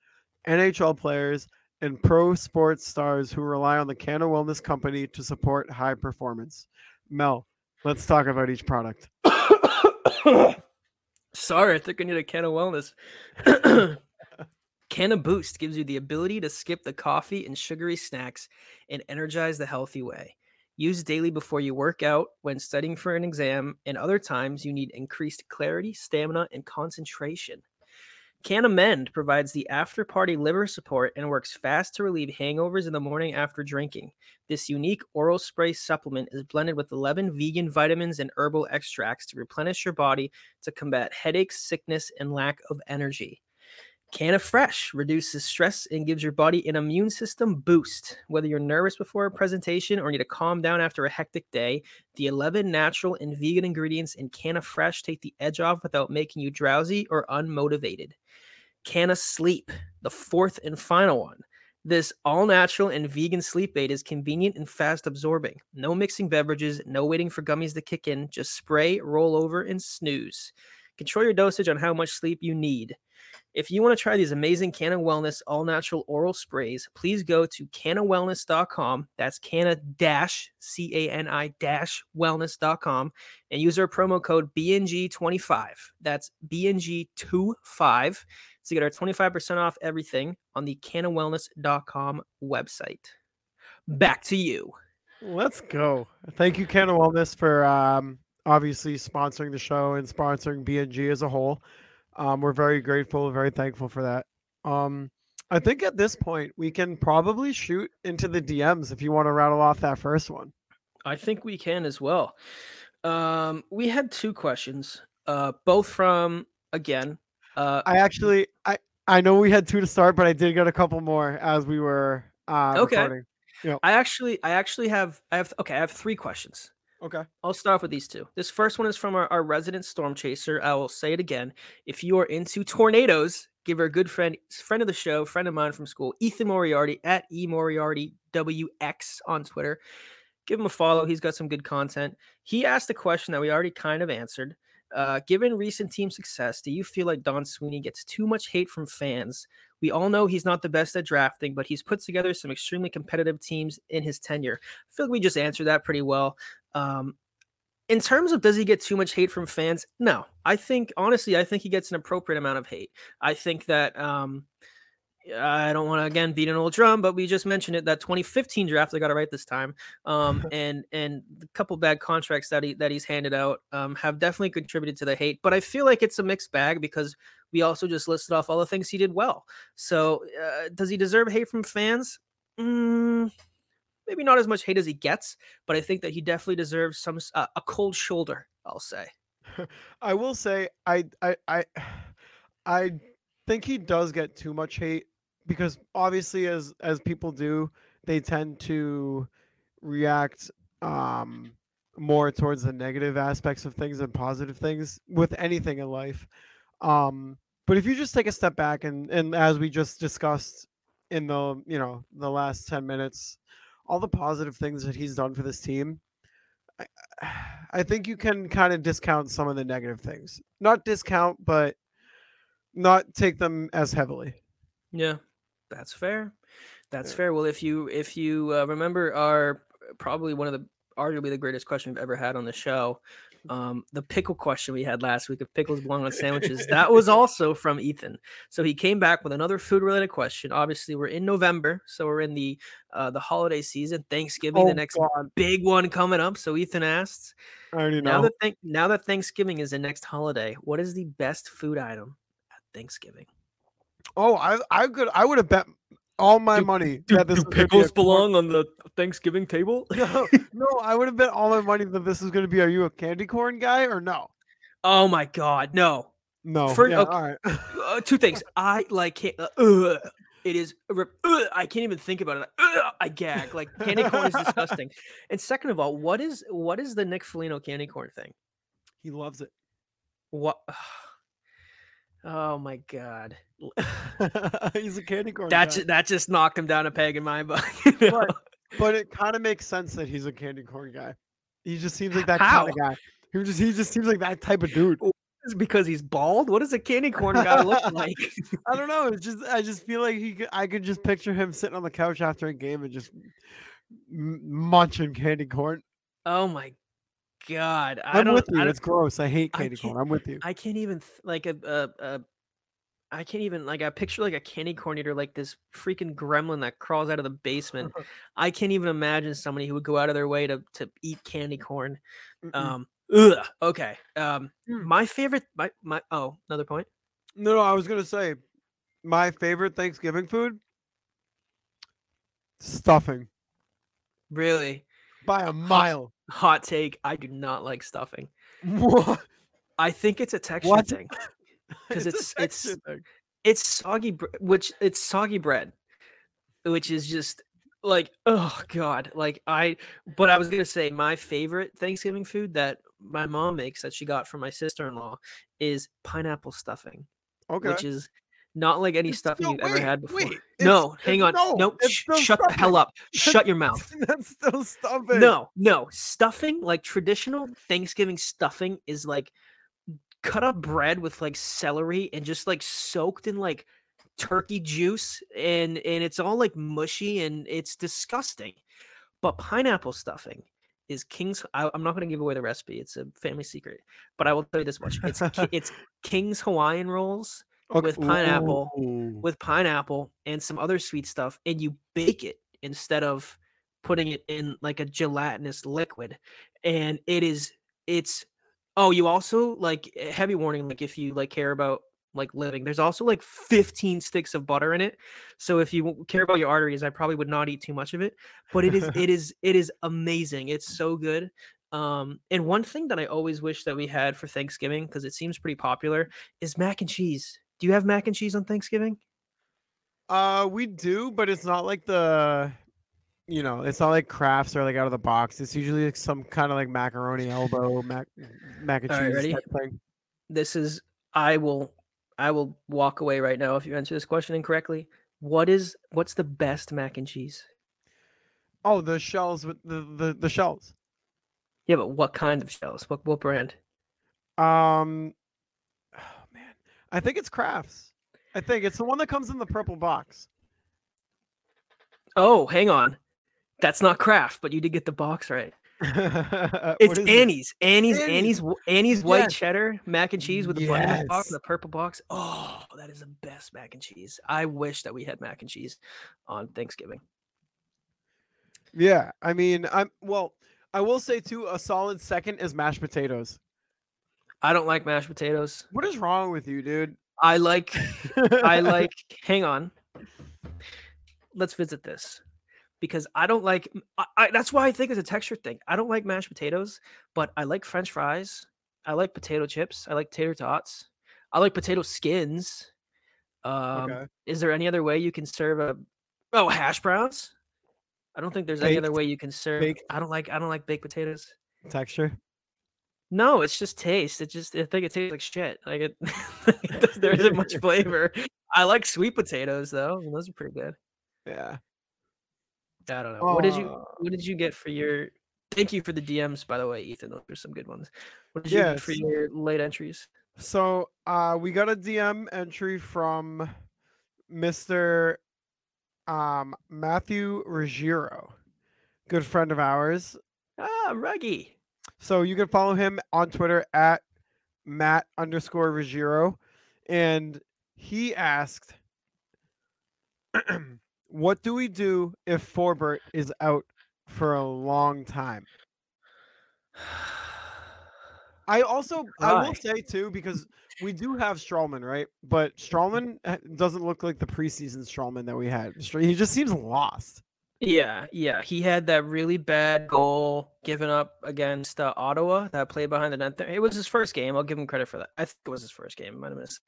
NHL players, and pro sports stars who rely on the Canna Wellness Company to support high performance. Mel, let's talk about each product. (coughs) Sorry, I think I need a can of wellness. (coughs) Canna Boost gives you the ability to skip the coffee and sugary snacks and energize the healthy way. Use daily before you work out, when studying for an exam, and other times you need increased clarity, stamina, and concentration. Canna Mend provides the after party liver support and works fast to relieve hangovers in the morning after drinking. This unique oral spray supplement is blended with 11 vegan vitamins and herbal extracts to replenish your body to combat headaches, sickness, and lack of energy. Canna Fresh reduces stress and gives your body an immune system boost. Whether you're nervous before a presentation or need to calm down after a hectic day, the 11 natural and vegan ingredients in Canna Fresh take the edge off without making you drowsy or unmotivated. Canna Sleep, the fourth and final one. This all natural and vegan sleep aid is convenient and fast absorbing. No mixing beverages, no waiting for gummies to kick in. Just spray, roll over, and snooze. Control your dosage on how much sleep you need. If you want to try these amazing Canna Wellness all natural oral sprays, please go to cannawellness.com. That's canna C A N I wellness.com and use our promo code BNG25. That's BNG25 to get our 25% off everything on the cannawellness.com website. Back to you. Let's go. Thank you, Canna Wellness, for um, obviously sponsoring the show and sponsoring BNG as a whole. Um, we're very grateful, very thankful for that. Um, I think at this point we can probably shoot into the DMs if you want to rattle off that first one. I think we can as well. Um, we had two questions, uh, both from again. Uh, I actually, I I know we had two to start, but I did get a couple more as we were uh, Okay. recording. I actually, I actually have, I have, okay, I have three questions. Okay. I'll start off with these two. This first one is from our, our resident storm chaser. I will say it again. If you are into tornadoes, give a good friend, friend of the show, friend of mine from school, Ethan Moriarty at E Moriarty WX on Twitter. Give him a follow. He's got some good content. He asked a question that we already kind of answered. Uh, given recent team success, do you feel like Don Sweeney gets too much hate from fans? We all know he's not the best at drafting, but he's put together some extremely competitive teams in his tenure. I feel like we just answered that pretty well. Um, in terms of does he get too much hate from fans? No, I think honestly, I think he gets an appropriate amount of hate. I think that um, I don't want to again beat an old drum, but we just mentioned it that 2015 draft I got it right this time. Um, (laughs) and and the couple bad contracts that he that he's handed out um, have definitely contributed to the hate. But I feel like it's a mixed bag because we also just listed off all the things he did well. So uh, does he deserve hate from fans? Mm, maybe not as much hate as he gets, but I think that he definitely deserves some uh, a cold shoulder. I'll say. (laughs) I will say I I I (sighs) I think he does get too much hate because obviously as as people do, they tend to react um more towards the negative aspects of things than positive things with anything in life. Um but if you just take a step back and and as we just discussed in the, you know, the last 10 minutes, all the positive things that he's done for this team, I, I think you can kind of discount some of the negative things. Not discount, but not take them as heavily. Yeah, that's fair. That's Yeah. fair. Well, if you if you uh, remember our probably one of the arguably the greatest question we've ever had on the show, um, the pickle question we had last week if pickles belong on sandwiches, (laughs) that was also from Ethan. So he came back with another food related question. Obviously, we're in November, so we're in the uh, the holiday season, Thanksgiving, the next Oh, God, big one coming up. So Ethan asks, I already now that th- now that Thanksgiving is the next holiday, what is the best food item at Thanksgiving? Oh, I I could I would have bet all my Do- money Do, that this do was gonna be a pickles corn- belong on the Thanksgiving table? (laughs) No, no, I would have bet all my money that this is going to be. Are you a candy corn guy or no? oh my god, no. No. For- yeah, okay. all right. Uh, two things. (laughs) I like can't. Uh, ugh, it is. I can't even think about it. I gag. Like candy corn is disgusting. (laughs) And second of all, what is what is the Nick Foligno candy corn thing? he loves it. What? (sighs) Oh my god. (laughs) He's a candy corn That guy. just, that just knocked him down a peg in my book. (laughs) you know? But- But it kind of makes sense that he's a candy corn guy. He just seems like that How? kind of guy. He just he just seems like that type of dude. Oh, is because he's bald? What does a candy corn guy look (laughs) like? I don't know. It's just I just feel like he could, I could just picture him sitting on the couch after a game and just m- munching candy corn. oh my god! I I'm don't. with you. I, It's gross. I hate candy can't- corn. I'm with you. I can't even th- like a, a, a I can't even like I picture like a candy corn eater like this freaking gremlin that crawls out of the basement. (laughs) I can't even imagine somebody who would go out of their way to to eat candy corn. Mm-mm. Um ugh, okay. Um Mm. my favorite my my oh, another point. no, no. I was gonna say my favorite Thanksgiving food stuffing Really by a mile. Hot take, I do not like stuffing. What? I think it's a texture What? thing. (laughs) 'Cause a it's- it's- thing. It's soggy bre- which it's soggy bread, which is just like oh god, like I but I was to say my favorite Thanksgiving food that my mom makes that she got from my sister-in-law is pineapple stuffing, okay. which is not like any It's stuffing still- you've ever had before. wait, no, hang on. no, No, it's sh- shut the hell up. Shut your mouth. (laughs) That's still stuffing. No, no. Stuffing, like traditional Thanksgiving stuffing, is like cut up bread with like celery and just like soaked in like turkey juice and and it's all like mushy and it's disgusting. But pineapple stuffing is king's. I, I'm not going to give away the recipe; it's a family secret. But I will tell you this much: it's (laughs) it's King's Hawaiian rolls Okay, with pineapple, ooh. with pineapple and some other sweet stuff, and you bake it instead of putting it in like a gelatinous liquid. And it is, it's, oh, you also like eh, heavy warning, like if you like care about like living, there's also like 15 sticks of butter in it. So if you care about your arteries, I probably would not eat too much of it. But it is, it (laughs) is, it is amazing. It's so good. Um, and one thing that I always wish that we had for Thanksgiving, because it seems pretty popular, is mac and cheese. Do you have mac and cheese on Thanksgiving? Uh, we do, but it's not like the, you know, it's not like Kraft's or like out of the box. It's usually like some kind of like macaroni elbow, mac, mac and All right, cheese ready? type thing. This is I will I will walk away right now if you answer this question incorrectly. What is what's the best mac and cheese? Oh, the shells with the the, the shells. Yeah, but what kind of shells? What what brand? Um, man, I think it's Kraft's. I think it's the one that comes in the purple box. Oh, hang on. That's not Kraft, but you did get the box right. (laughs) It's is it? Annie's. Annie's. Annie's. Annie's. white Yes. cheddar mac and cheese with the buttermilk box and the purple box. Oh, that is the best mac and cheese. I wish that we had mac and cheese on Thanksgiving. Yeah, I mean, I'm well. I will say too, a solid second is mashed potatoes. I don't like mashed potatoes. What is wrong with you, dude? I like I like (laughs) hang on. Let's visit this. Because I don't like I. that's why I think it's a texture thing. I don't like mashed potatoes, but I like french fries. I like potato chips. I like tater tots. I like potato skins. Um Okay. is there any other way you can serve a oh hash browns? I don't think there's any other way you can serve baked. I don't like I don't like baked potatoes. Texture. No, it's just taste. It just I think it tastes like shit. Like it, (laughs) there isn't much (laughs) flavor. I like sweet potatoes though. Those are pretty good. Yeah. I don't know. What did you Uh, What did you get for your? Thank you for the DMs, by the way, Ethan. Those are some good ones. What did you get for your late entries? So uh we got a DM entry from Mr. Um Matthew Ruggiero, good friend of ours. Ah, Ruggy. So you can follow him on Twitter at Matt underscore Ruggiero. And he asked, (clears throat) What do we do if Forbort is out for a long time? I also I will say too because we do have Stralman, right? But Stralman uh, doesn't look like the preseason Stralman that we had. He just seems lost. Yeah, yeah. He had that really bad goal given up against uh, Ottawa that played behind the net there. It was his first game. I'll give him credit for that. I think it was his first game. I might have missed.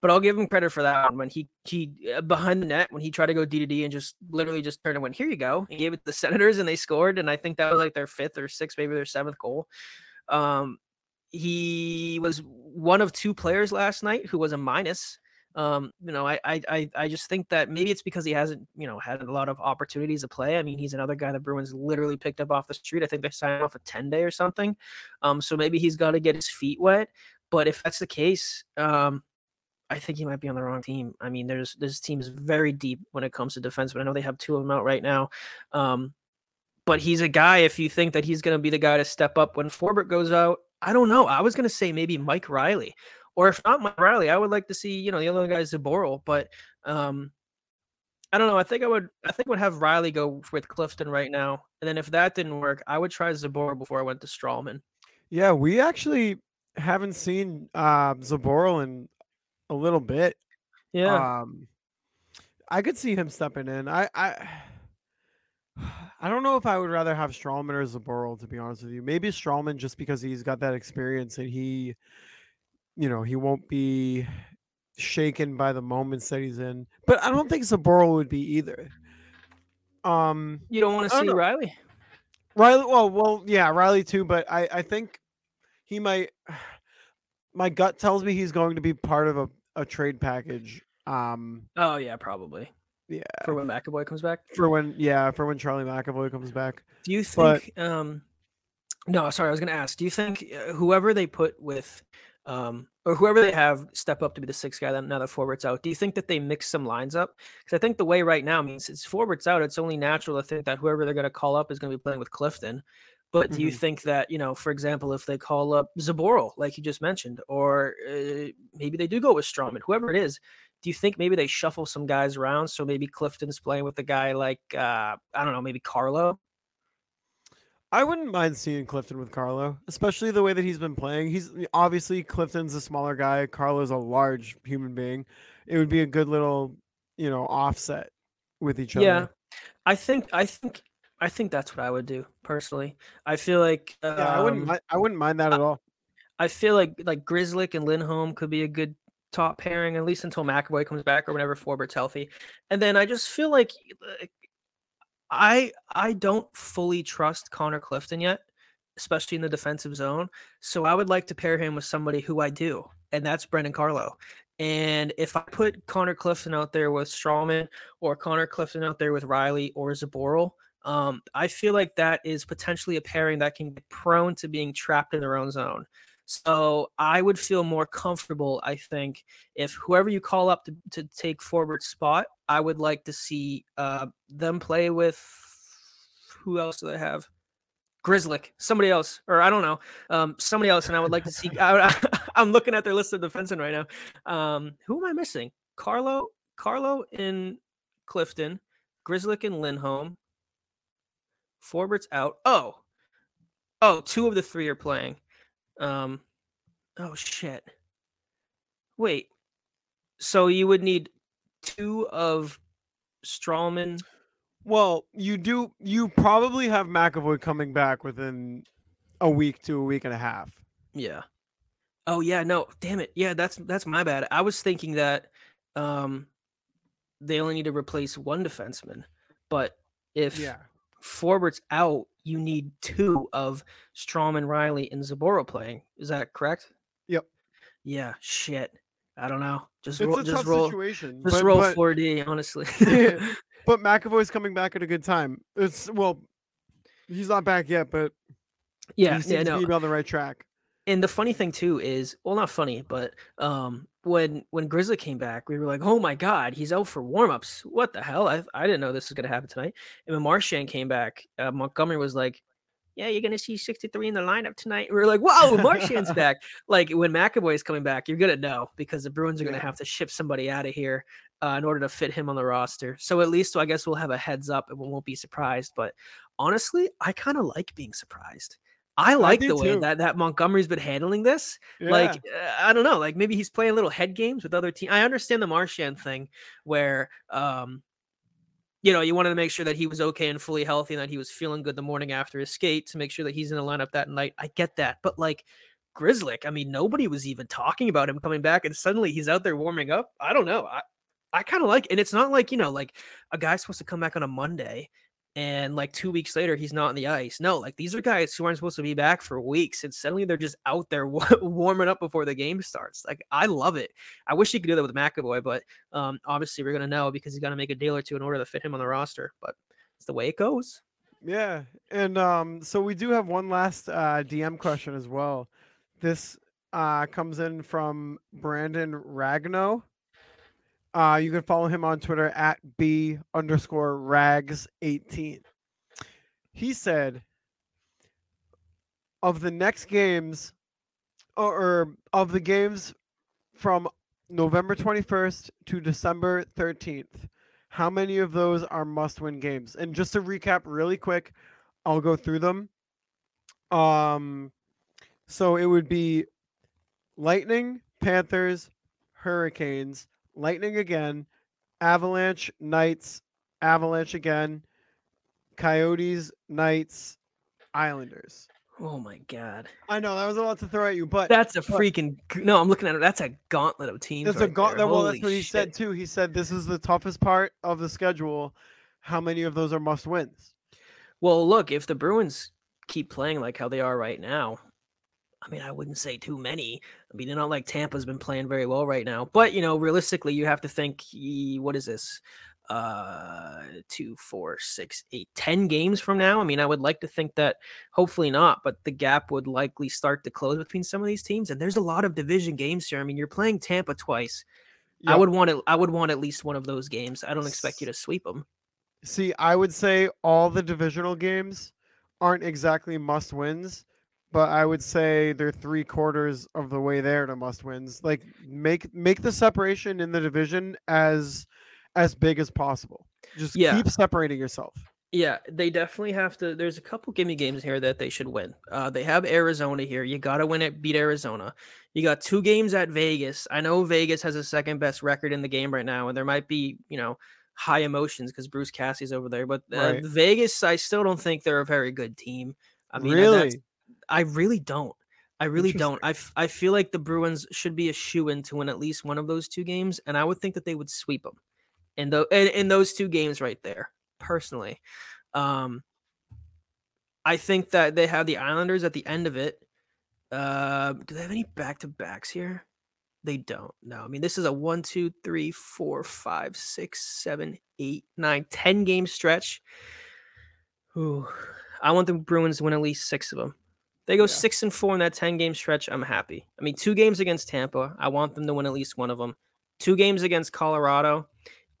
But I'll give him credit for that one when he he uh, behind the net when he tried to go D to D and just literally just turned and went here you go and gave it to the Senators and they scored and I think that was like their fifth or sixth maybe their seventh goal. Um, he was one of two players last night who was a minus. Um, you know, I, I I just think that maybe it's because he hasn't, you know, had a lot of opportunities to play. I mean, he's another guy the Bruins literally picked up off the street. I think they signed off a 10 day or something. Um, so maybe he's got to get his feet wet. But if that's the case, um, I think he might be on the wrong team. I mean, there's this team is very deep when it comes to defense, but I know they have two of them out right now. Um, but he's a guy. If you think that he's going to be the guy to step up when Forbort goes out, I don't know. I was going to say maybe Mike Reilly, or if not Mike Reilly, I would like to see you know the other guy Zboril. But um, I don't know. I think I would. I think would have Reilly go with Clifton right now, and then if that didn't work, I would try Zboril before I went to Stralman. Yeah, we actually haven't seen uh, Zboril in a little bit. Yeah, Um, I could see him stepping in. I, I, (sighs) I don't know if I would rather have Stralman or Zboril, to be honest with you. Maybe Stralman just because he's got that experience and he, you know, he won't be shaken by the moments that he's in. But I don't think Zboril would be either. Um, you don't want to see know. Reilly. Reilly, well, well, yeah, Reilly too, but I, I think he might. (sighs) My gut tells me he's going to be part of a, a trade package. Um, Oh yeah, probably yeah, for when McAvoy comes back. for when, yeah, for when Charlie McAvoy comes back. Do you But- think? um No, sorry, I was going to ask. Do you think uh, whoever they put with, um, or whoever they have step up to be the sixth guy now that Forbort's out? Do you think that they mix some lines up? Because I think the way right now means it's Forbort's out. It's only natural to think that whoever they're going to call up is going to be playing with Clifton. But do you Mhm. think that you know, for example, if they call up Zboril, like you just mentioned, or uh, maybe they do go with Stralman, whoever it is, do you think maybe they shuffle some guys around? So maybe Clifton's playing with a guy like uh, I don't know, maybe Carlo. I wouldn't mind seeing Clifton with Carlo, especially the way that he's been playing. He's obviously Clifton's a smaller guy. Carlo's a large human being. It would be a good little, you know, offset with each other. Yeah. I think I think I think that's what I would do personally. I feel like um, Yeah, I wouldn't. mi- I wouldn't mind that at all. I feel like like Grzelcyk and Lindholm could be a good top pairing at least until McAvoy comes back or whenever Forbort's healthy. And then I just feel like, I I don't fully trust Connor Clifton yet, especially in the defensive zone. So I would like to pair him with somebody who I do, and that's Brendan Carlo. And if I put Connor Clifton out there with Stralman or Connor Clifton out there with Reilly or Zboril, um, I feel like that is potentially a pairing that can be prone to being trapped in their own zone. So I would feel more comfortable, I think, if whoever you call up to, to take forward spot, I would like to see uh, them play with who else do they have? Grzelcyk, somebody else, or I don't know, um, somebody else, and I would like to see. (laughs) I, am (laughs) looking at their list of defensemen right now. Um, who am I missing? Carlo, Carlo in Clifton, Grzelcyk and Lindholm. Forbort's out. Oh, oh, two of the three are playing. Um, oh shit. Wait. So you would need two of Stralman. Well, you do. You probably have McAvoy coming back within a week to a week and a half. Yeah. Oh yeah, no, damn it. Yeah, that's that's my bad. I was thinking that um they only need to replace one defenseman. But if Forbort's out, you need two of Stralman, Reilly, and Zboril playing. Is that correct? Yep. Yeah, shit. I don't know. Just It's roll, just roll, situation. just but, roll but, 4D, honestly. (laughs) (laughs) but McAvoy's coming back at a good time. It's well, he's not back yet, but yeah, he seems yeah, to be on the right track. And the funny thing too is well not funny but um when when grizzly came back we were like oh my god he's out for warm-ups. What the hell? I, I didn't know this was going to happen tonight. And when marchand came back uh, montgomery was like yeah you're going to see 63 in the lineup tonight. We were like whoa marchand's (laughs) back. Like when mcavoy is coming back you're going to know because the bruins are going to have to ship somebody out of here uh, in order to fit him on the roster. So at least i guess we'll have a heads up and we won't be surprised but honestly i kind of like being surprised I like do the way too. that that Montgomery's been handling this. Yeah. Like uh, I don't know, like maybe he's playing little head games with other teams. I understand the Marchand thing where um you know, you wanted to make sure that he was okay and fully healthy and that he was feeling good the morning after his skate to make sure that he's in the lineup that night. I get that. But like Grzelcyk, I mean, nobody was even talking about him coming back and suddenly he's out there warming up. I don't know. I I kind of like and it's not like, you know, like a guy's supposed to come back on a Monday and like two weeks later he's not on the ice. No, like these are guys who aren't supposed to be back for weeks, and suddenly they're just out there (laughs) wa- warming up before the game starts. Like I love it. I wish he could do that with McAvoy, but um, obviously we're gonna know because he's to make a deal or two in order to fit him on the roster. But it's the way it goes. Yeah, and um, so we do have one last uh, DM question as well. This uh, comes in from Brandon Ragno. Uh, you can follow him on Twitter at b underscore rags eighteen. He said, of the next games, or, or of the games from November twenty first to December thirteenth, how many of those are must-win games? And just to recap really quick, I'll go through them. Um, so it would be Lightning, Panthers, Hurricanes, Lightning again, Avalanche, Knights, Avalanche again, Coyotes, Knights, Islanders. Oh my god, I know that was a lot to throw at you, but that's a freaking no. I'm looking at it. That's a gauntlet of teams. That's a right gaunt- there. well, that's what he said too. He said this is the toughest part of the schedule. How many of those are must wins? Well, look, if the Bruins keep playing like how they are right now, I mean, I wouldn't say too many. I mean, they're not like Tampa's been playing very well right now. But, you know, realistically, you have to think, what is this? Uh, two, four, six, eight, ten games from now. I mean, I would like to think that hopefully not, but the gap would likely start to close between some of these teams. And there's a lot of division games here. I mean, you're playing Tampa twice. I would want it. I would want at least one of those games. I don't expect you to sweep them. See, I would say all the divisional games aren't exactly must wins, but I would say they're three quarters of the way there to must wins. Like make make the separation in the division as as big as possible. Just Yeah. keep separating yourself. Yeah, they definitely have to. There's a couple gimme games here that they should win. Uh, they have Arizona here. You got to win it, beat Arizona. You got two games at Vegas. I know Vegas has a second best record in the game right now, and there might be, you know, high emotions because Bruce Cassidy's over there. But uh, Right. Vegas, I still don't think they're a very good team. I mean, really? I really don't. I really don't. I, f- I feel like the Bruins should be a shoe in to win at least one of those two games, and I would think that they would sweep them in, the, in, in those two games right there, personally. Um, I think that they have the Islanders at the end of it. Uh, do they have any back to backs here? They don't. No, I mean this is a one, two, three, four, five, six, seven, eight, nine, ten game stretch. Ooh, I want the Bruins to win at least six of them. They go Yeah. six and four in that ten game stretch. I'm happy. I mean, two games against Tampa. I want them to win at least one of them. Two games against Colorado.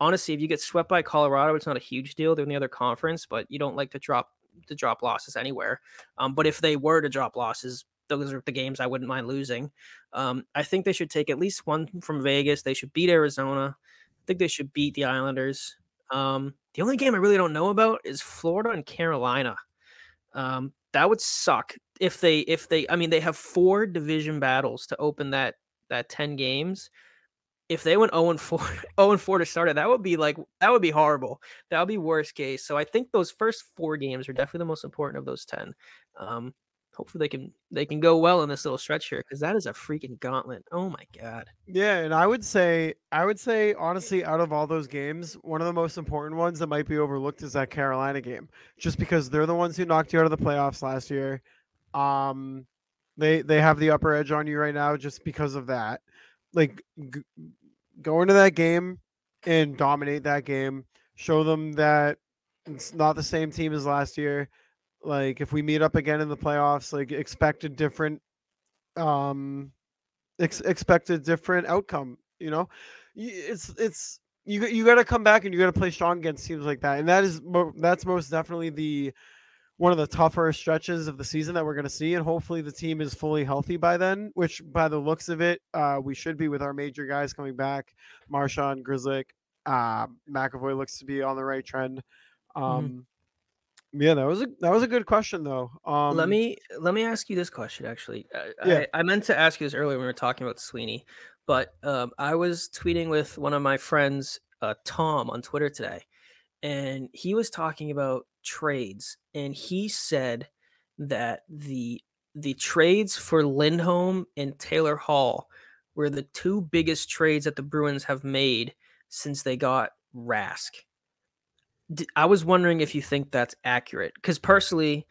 Honestly, if you get swept by Colorado, it's not a huge deal. They're in the other conference, but you don't like to drop to drop losses anywhere. Um, but if they were to drop losses, those are the games I wouldn't mind losing. Um, I think they should take at least one from Vegas. They should beat Arizona. I think they should beat the Islanders. Um, the only game I really don't know about is Florida and Carolina. Um, that would suck if they if they I mean they have four division battles to open that that 10 games. If they went 0 and 4 0 (laughs) and 4 to start it, that would be like that would be horrible. That would be worst case. So I think those first four games are definitely the most important of those 10. Um, hopefully they can they can go well in this little stretch here because that is a freaking gauntlet. Oh my god. Yeah, and I would say I would say honestly, out of all those games, one of the most important ones that might be overlooked is that Carolina game, just because they're the ones who knocked you out of the playoffs last year. Um, they they have the upper edge on you right now just because of that. Like g- go into that game and dominate that game. Show them that it's not the same team as last year. Like if we meet up again in the playoffs, like expect a different um ex- expect a different outcome. You know, it's it's you got- you got to come back and you got to play strong against teams like that, and that is that's most definitely the one of the tougher stretches of the season that we're going to see, and hopefully the team is fully healthy by then. Which, by the looks of it, uh, we should be with our major guys coming back. Marchand, Grzelcyk, uh, McAvoy looks to be on the right trend. Um, Yeah, that was a that was a good question though. Um, let me let me ask you this question. Actually, I, Yeah. I, I meant to ask you this earlier when we were talking about Sweeney, but um, I was tweeting with one of my friends, uh, Tom, on Twitter today, and he was talking about trades, and he said that the the trades for Lindholm and Taylor Hall were the two biggest trades that the Bruins have made since they got Rask. D- I was wondering if you think that's accurate because personally,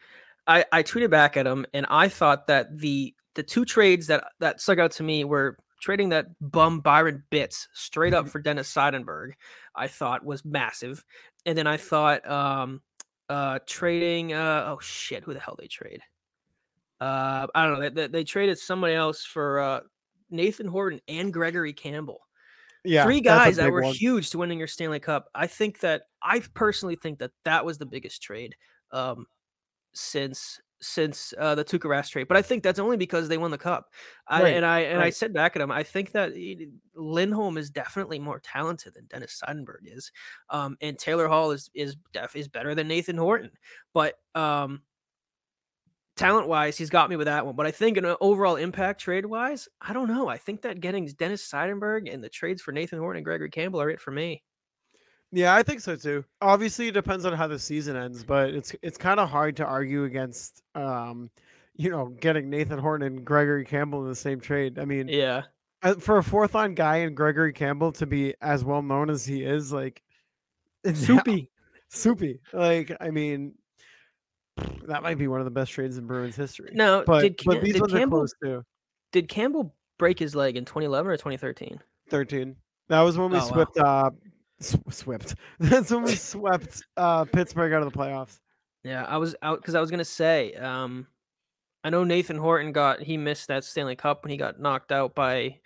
I, I tweeted back at him and I thought that the the two trades that that stuck out to me were trading that bum Byron Bitz straight up for Dennis Seidenberg. I thought was massive, and then I thought um uh trading uh oh shit who the hell they trade uh I don't know they, they, they traded somebody else for uh Nathan Horton and Gregory Campbell yeah, three guys that were one. huge to winning your Stanley Cup. I think that I personally think that that was the biggest trade um, since since uh, the Tuukka Rask trade. But I think that's only because they won the cup. I, Right, and I and I said back at him, I think that Lindholm is definitely more talented than Dennis Seidenberg is, um, and Taylor Hall is is def is better than Nathan Horton. But um, talent wise, he's got me with that one. But I think in an overall impact trade wise, I don't know. I think that getting Dennis Seidenberg and the trades for Nathan Horton and Gregory Campbell are it for me. Yeah, I think so too. Obviously, it depends on how the season ends, but it's it's kind of hard to argue against, um, you know, getting Nathan Horton and Gregory Campbell in the same trade. I mean, Yeah. uh, for a fourth line guy and Gregory Campbell to be as well known as he is, like (laughs) it's Soupy. soupy. Like, I mean, (sniffs) that might be one of the best trades in Bruins history. No, but did, but these did ones are Campbell close too. did Campbell break his leg in 2011 or 2013? Thirteen. That was when we Oh, wow. swept. Uh, sw- swept. (laughs) That's when we swept uh, Pittsburgh out of the playoffs. Yeah, I was out because I was gonna say, um, I know Nathan Horton got he missed that Stanley Cup when he got knocked out by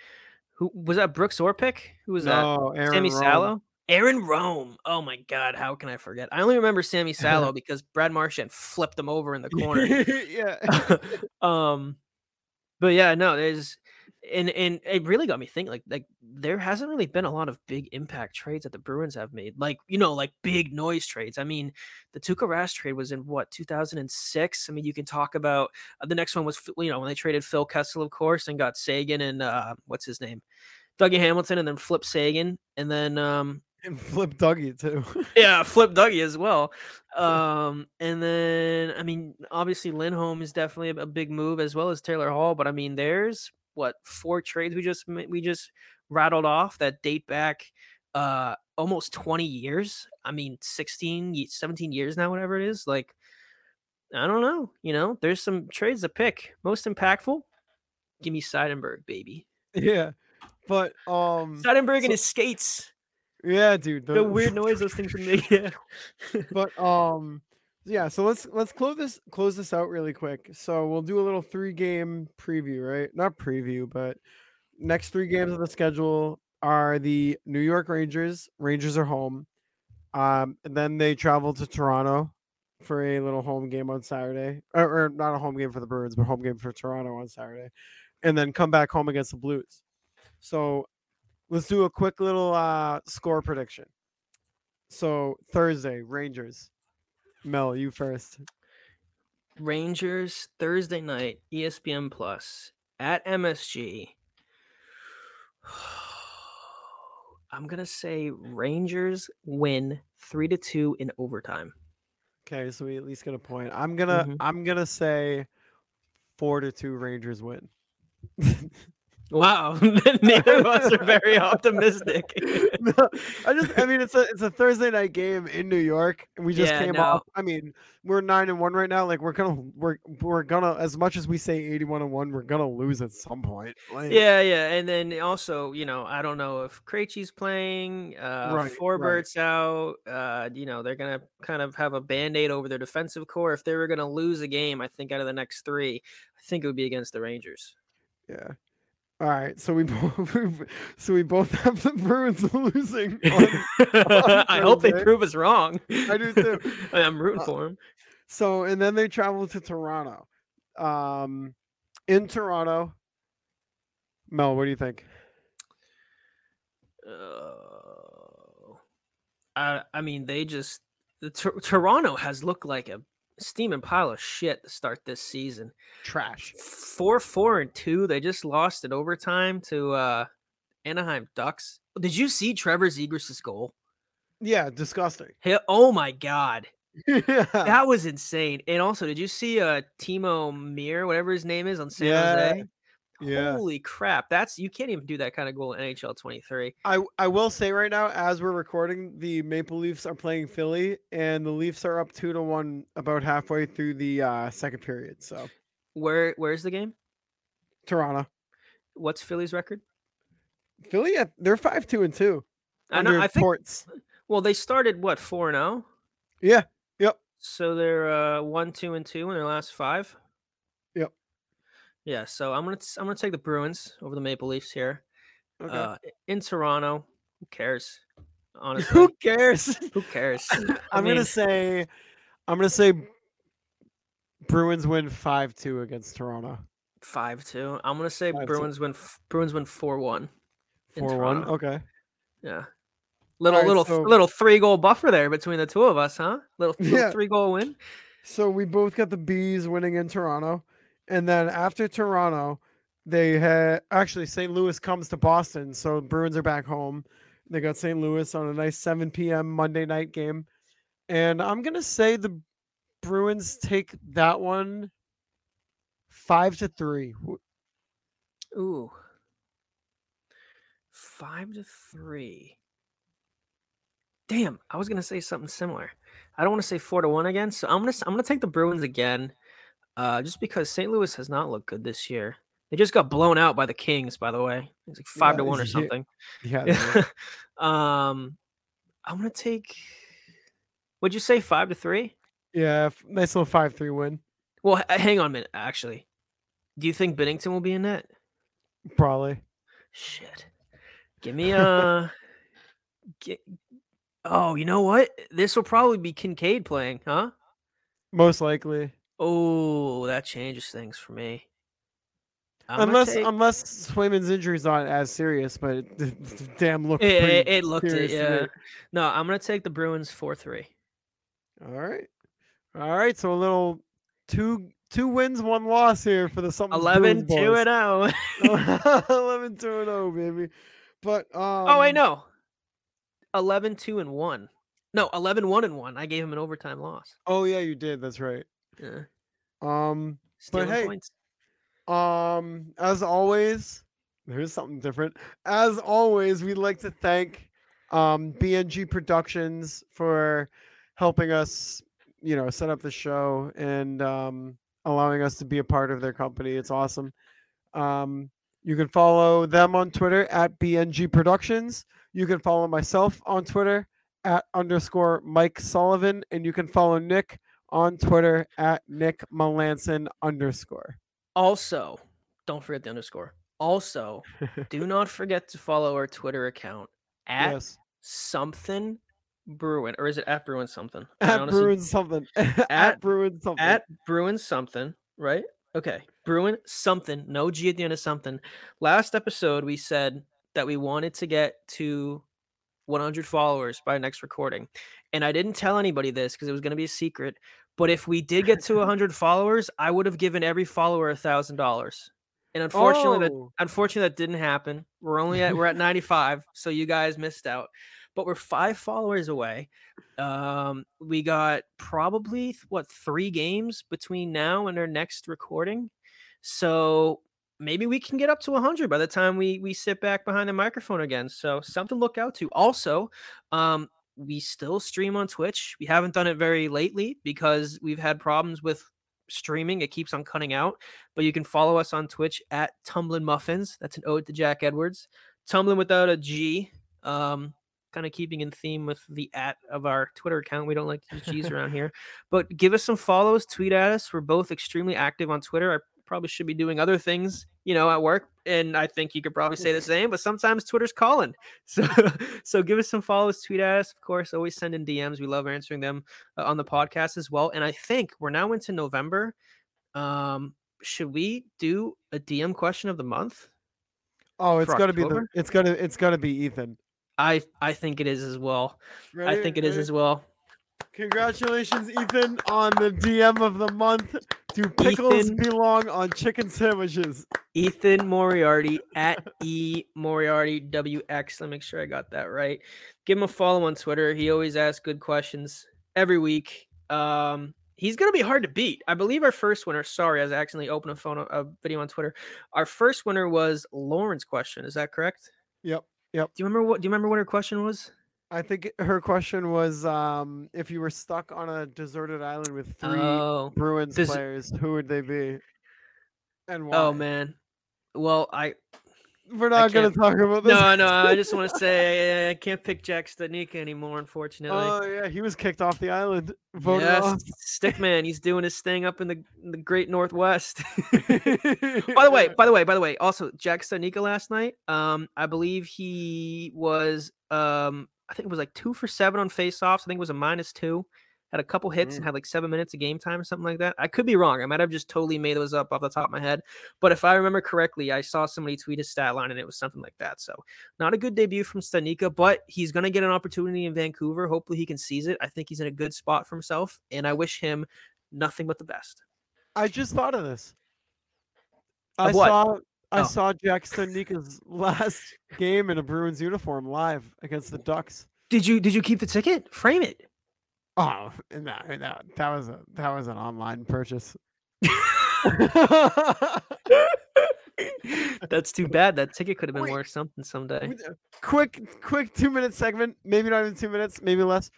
who was that Brooks Orpik? Who was that? no, Aaron Sammy Rome. Salo? Aaron Rome. Oh my god, how can I forget? I only remember Sami Salo (laughs) because Brad Marchand flipped him over in the (laughs) corner. yeah. um but yeah no there's and and it really got me thinking like like there hasn't really been a lot of big impact trades that the Bruins have made like you know like big noise trades I mean the Tuukka Rask trade was in what 2006 I mean you can talk about uh, the next one was you know when they traded Phil Kessel of course and got Seguin and uh what's his name Dougie Hamilton and then flip Seguin and then um and flip Dougie too. (laughs) yeah, flip Dougie as well. Um, and then I mean, obviously Lindholm is definitely a, a big move as well as Taylor Hall. But I mean, there's what four trades we just we just rattled off that date back uh almost 20 years. I mean, 16, 17 years now, whatever it is. Like, I don't know. You know, there's some trades to pick. Most impactful. Give me Seidenberg, baby. yeah. But um Seidenberg so- and his skates. yeah, dude. The weird (laughs) noise those things make. (laughs) Yeah. but um yeah, so let's let's close this close this out really quick. So we'll do a little three game preview, right? Not preview, but next three games of the schedule are the New York Rangers. Rangers are home. Um, and then they travel to Toronto for a little home game on Saturday, or, or not a home game for the birds but home game for Toronto on Saturday, and then come back home against the Blues. So let's do a quick little uh, score prediction. So Thursday, Rangers. Mel, you first. Rangers Thursday night, ESPN Plus at MSG. (sighs) I'm gonna say Rangers win three to two in overtime. Okay, so we at least get a point. I'm gonna Mhm. I'm gonna say four to two Rangers win. (laughs) Wow, neither of us are very optimistic. No, I just I mean it's a it's a Thursday night game in New York and we just Yeah, came no. off I mean we're nine and one right now. Like we're gonna we're we're gonna as much as we say eighty one and one, we're gonna lose at some point. Like, yeah, yeah, and then also, you know, I don't know if Krejci's playing, uh, Right, right. Forbort's out. Uh, you know, they're gonna kind of have a band aid over their defensive core. If they were gonna lose a game, I think out of the next three, I think it would be against the Rangers. Yeah. All right, so we (laughs) both so we both have the Bruins (laughs) losing. (laughs) on- I hope they prove us wrong. I do too. I'm rooting Uh, for them. So and then they travel to Toronto. Um in Toronto. Mel, what do you think? Uh, I I mean, they just the Tor- Toronto has looked like a steaming pile of shit to start this season. Trash. Four, four, and two. They just lost in overtime to uh Anaheim Ducks. Did you see Trevor Zegras' goal? Yeah, disgusting. Oh my god, (laughs) yeah. that was insane. And also, did you see uh Timo Meier, whatever his name is, on San Yeah, Jose? Yeah. Holy crap. That's you can't even do that kind of goal in NHL 23. I I will say right now as we're recording the Maple Leafs are playing Philly and the Leafs are up 2 to 1 about halfway through the uh, second period. So Where where's the game? Toronto. What's Philly's record? Philly they're 5 2 and 2. I know I think. Well, they started what 4 and 0? Yeah. Yep. So they're uh, 1 2 and 2 in their last 5. Yeah. So I'm gonna I'm gonna take the Bruins over the Maple Leafs here. Okay. Uh, in Toronto, who cares? (laughs) Honestly, Who cares? who cares? (laughs) I'm mean- gonna say, I'm gonna say, Bruins win five two against Toronto. Five two. I'm gonna say 5-2. Bruins win. Bruins win four one. Four one. Okay. Yeah. Little Alright, little so- little three goal buffer there between the two of us, huh? Little, little Yeah. three goal win. So we both got the bees winning in Toronto, and then after Toronto, they had actually St. Louis comes to Boston, so Bruins are back home. They got St. Louis on a nice 7 p.m. Monday night game, and I'm gonna say the Bruins take that one five to three. Ooh. Five to three. Damn, I was gonna say something similar. I don't want to say four to one again, so I'm gonna I'm gonna take the Bruins again, uh, just because St. Louis has not looked good this year. They just got blown out by the Kings, by the way. It's like five to one or something. Yeah. were. (laughs) um, I'm gonna take. Would you say five to three? yeah. Nice little five three win. Well, h- hang on a minute. Actually, do you think Binnington will be in net? Probably. Shit. Give me (laughs) a. Get, oh, you know what? This will probably be Kinkaid playing, huh? Most likely. Oh, that changes things for me. I'm unless take- unless Swayman's injury's not as serious, but it, (laughs) damn looked it, it, it looked it, serious to me. yeah. No, I'm gonna take the Bruins four three. All right. All right. So a little two two wins, one loss here for the something (laughs) 11 2 and 0. 11 2 and 0, baby. But um oh, I know 11 2 and 1. No, 11 1 and 1. I gave him an overtime loss. Oh yeah, you did. That's right. Yeah. Um Stealing hey, points. Um, as always, there's something different. As always, we'd like to thank um BNG Productions for helping us, you know, set up the show and um allowing us to be a part of their company. It's awesome. Um, you can follow them on Twitter at BNG Productions. You can follow myself on Twitter at underscore Mike Sullivan, and you can follow Nick on Twitter at Nick Melanson underscore. Also, don't forget the underscore. Also, (laughs) do not forget to follow our Twitter account at yes. something Bruin, or is it at Bruin (laughs) (laughs) something? At honestly- Bruin something. at, at- Bruin something. at Bruin something, right? Okay, Bruin something, no G at the end of something. Last episode, we said that we wanted to get to 100 followers by next recording, and I didn't tell anybody this because it was going to be a secret. But if we did get to 100 (laughs) followers, I would have given every follower a thousand dollars. And unfortunately, that Oh. unfortunately that didn't happen. We're only at we're at (laughs) 95, so you guys missed out. But we're five followers away. Um, we got probably what three games between now and our next recording, so maybe we can get up to 100 by the time we we sit back behind the microphone again. So something to look out to. Also, um, we still stream on Twitch. We haven't done it very lately because we've had problems with streaming. It keeps on cutting out. But you can follow us on Twitch at Tumbling Muffins. That's an ode to Jack Edwards. Tumbling without a G. Um, kind of keeping in theme with the at of our Twitter account. We don't like to use G's (laughs) around here. But give us some follows, tweet at us. We're both extremely active on Twitter. I probably should be doing other things, you know, at work. And I think you could probably say the same, but sometimes Twitter's calling. (laughs) So so give us some follows, tweet at us. Of course, always send in DMs. We love answering them uh, on the podcast as well. And I think we're now into November. Um, should we do a DM question of the month? Oh, it's for gotta be the it's gonna it's gotta be Ethan. I I think it is as well. I think it is Ready? as well. Congratulations, Ethan, on the DM of the month. Do pickles Ethan. belong on chicken sandwiches? Ethan Moriarty at E Moriarty WX. Let me make sure I got that right. Give him a follow on Twitter. He always asks good questions every week. Um, he's gonna be hard to beat. I believe our first winner. Sorry, I was accidentally opening a phone a video on Twitter. Our first winner was Lauren's question. Is that correct? Yep. Yep. Do you remember what? Do you remember what her question was? I think her question was um, if you were stuck on a deserted island with three Oh, Bruins Des- players, who would they be? And why? oh man. Well, I We're not going to talk about this. no, no. I just want to (laughs) say I can't pick Jack Studnicka anymore, unfortunately. Oh yeah, he was kicked off the island. Voted yes, off. Stickman. He's doing his thing up in the in the Great Northwest. (laughs) by the way, (laughs) by the way, by the way, also Jack Studnicka last night. Um, I believe he was um, I think it was like two for seven on faceoffs. I think it was a minus two. Had a couple hits and mm. had like seven minutes of game time or something like that. I could be wrong. I might have just totally made those up off the top of my head. But if I remember correctly, I saw somebody tweet his stat line and it was something like that. So not a good debut from Studnicka, but he's gonna get an opportunity in Vancouver. Hopefully he can seize it. I think he's in a good spot for himself, and I wish him nothing but the best. I just thought of this. Of I what? saw I Oh. saw Jack Studnicka's last game in a Bruins uniform live against the Ducks. Did you did you keep the ticket? Frame it. Oh, no, no, that was a that was an online purchase. (laughs) That's too bad. That ticket could have been Wait. worth something someday. Quick, quick two minute segment. Maybe not even two minutes. Maybe less.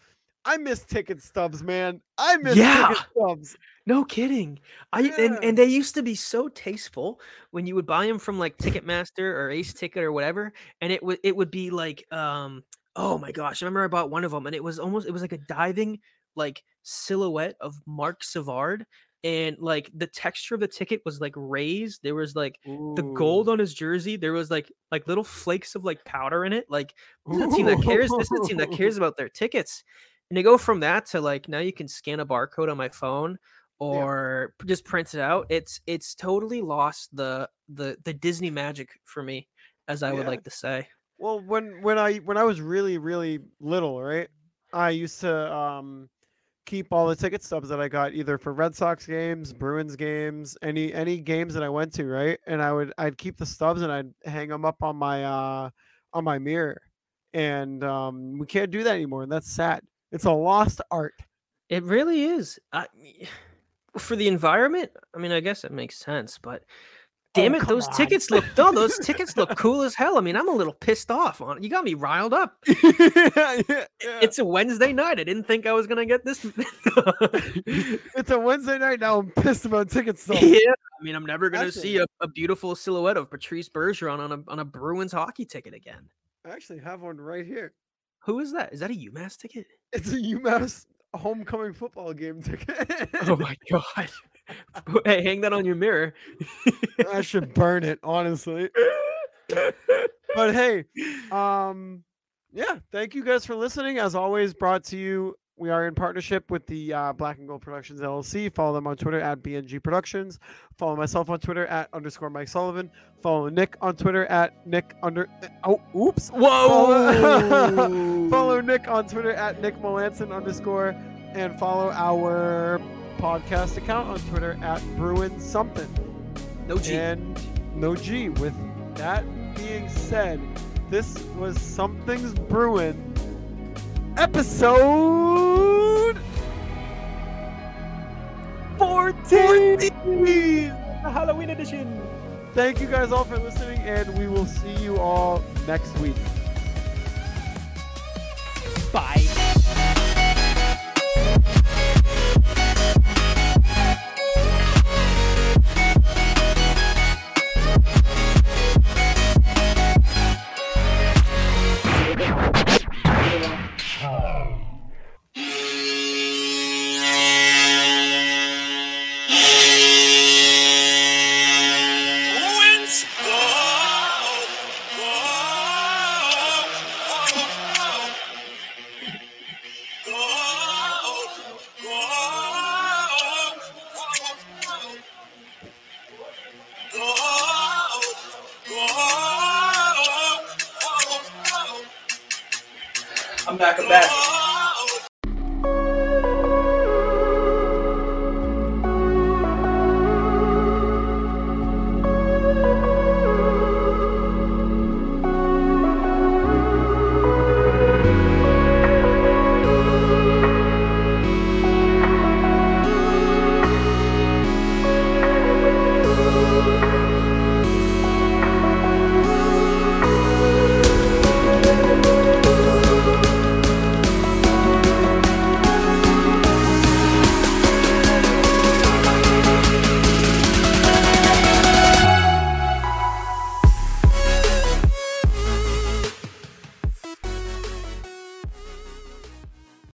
I miss ticket stubs, man. I miss Yeah. ticket stubs. No kidding. I Yeah. and, and they used to be so tasteful when you would buy them from like Ticketmaster or Ace Ticket or whatever, and it would it would be like um oh my gosh, I remember I bought one of them and it was almost it was like a diving like silhouette of Marc Savard and like the texture of the ticket was like raised. There was like the gold on his jersey. There was like like little flakes of like powder in it. Like this is a team that cares. This is a team that cares (laughs) about their tickets. And to go from that to like now you can scan a barcode on my phone or p- just print it out. It's it's totally lost the the the Disney magic for me, as I would like to say. Well, when when I when I was really really little, right? I used to um keep all the ticket stubs that I got either for Red Sox games, Bruins games, any any games that I went to, right? And I would I'd keep the stubs and I'd hang them up on my uh on my mirror. And um we can't do that anymore, and that's sad. It's a lost art. It really is. I, (sighs) for the environment, I mean, I guess it makes sense, but oh, damn it, those on. tickets look no, those tickets look cool as hell. I mean, I'm a little pissed off on it. You got me riled up. (laughs) yeah, yeah. It's a Wednesday night. I didn't think I was gonna get this. (laughs) it's a Wednesday night now. I'm pissed about tickets. stubs. (laughs) yeah, I mean, I'm never gonna see a, a beautiful silhouette of Patrice Bergeron on a on a Bruins hockey ticket again. I actually have one right here. Who is that? Is that a UMass ticket? It's a UMass homecoming football game ticket. Oh my (laughs) god! (laughs) hey, hang that on your mirror. I should burn it, honestly. (laughs) But hey, um, yeah, thank you guys for listening. As always, brought to you. We are in partnership with the uh, Black and Gold Productions LLC. Follow them on Twitter at BNG Productions. Follow myself on Twitter at underscore Mike Sullivan. Follow Nick on Twitter at Nick under. Oh, oops. Whoa! Follow Nick on Twitter at Nick Melanson underscore, and follow our podcast account on Twitter at Bruin Something No G. and no G. With that being said, this was Something's Bruin episode 14. The Halloween edition. Thank you guys all for listening, and we will see you all next week. Bye.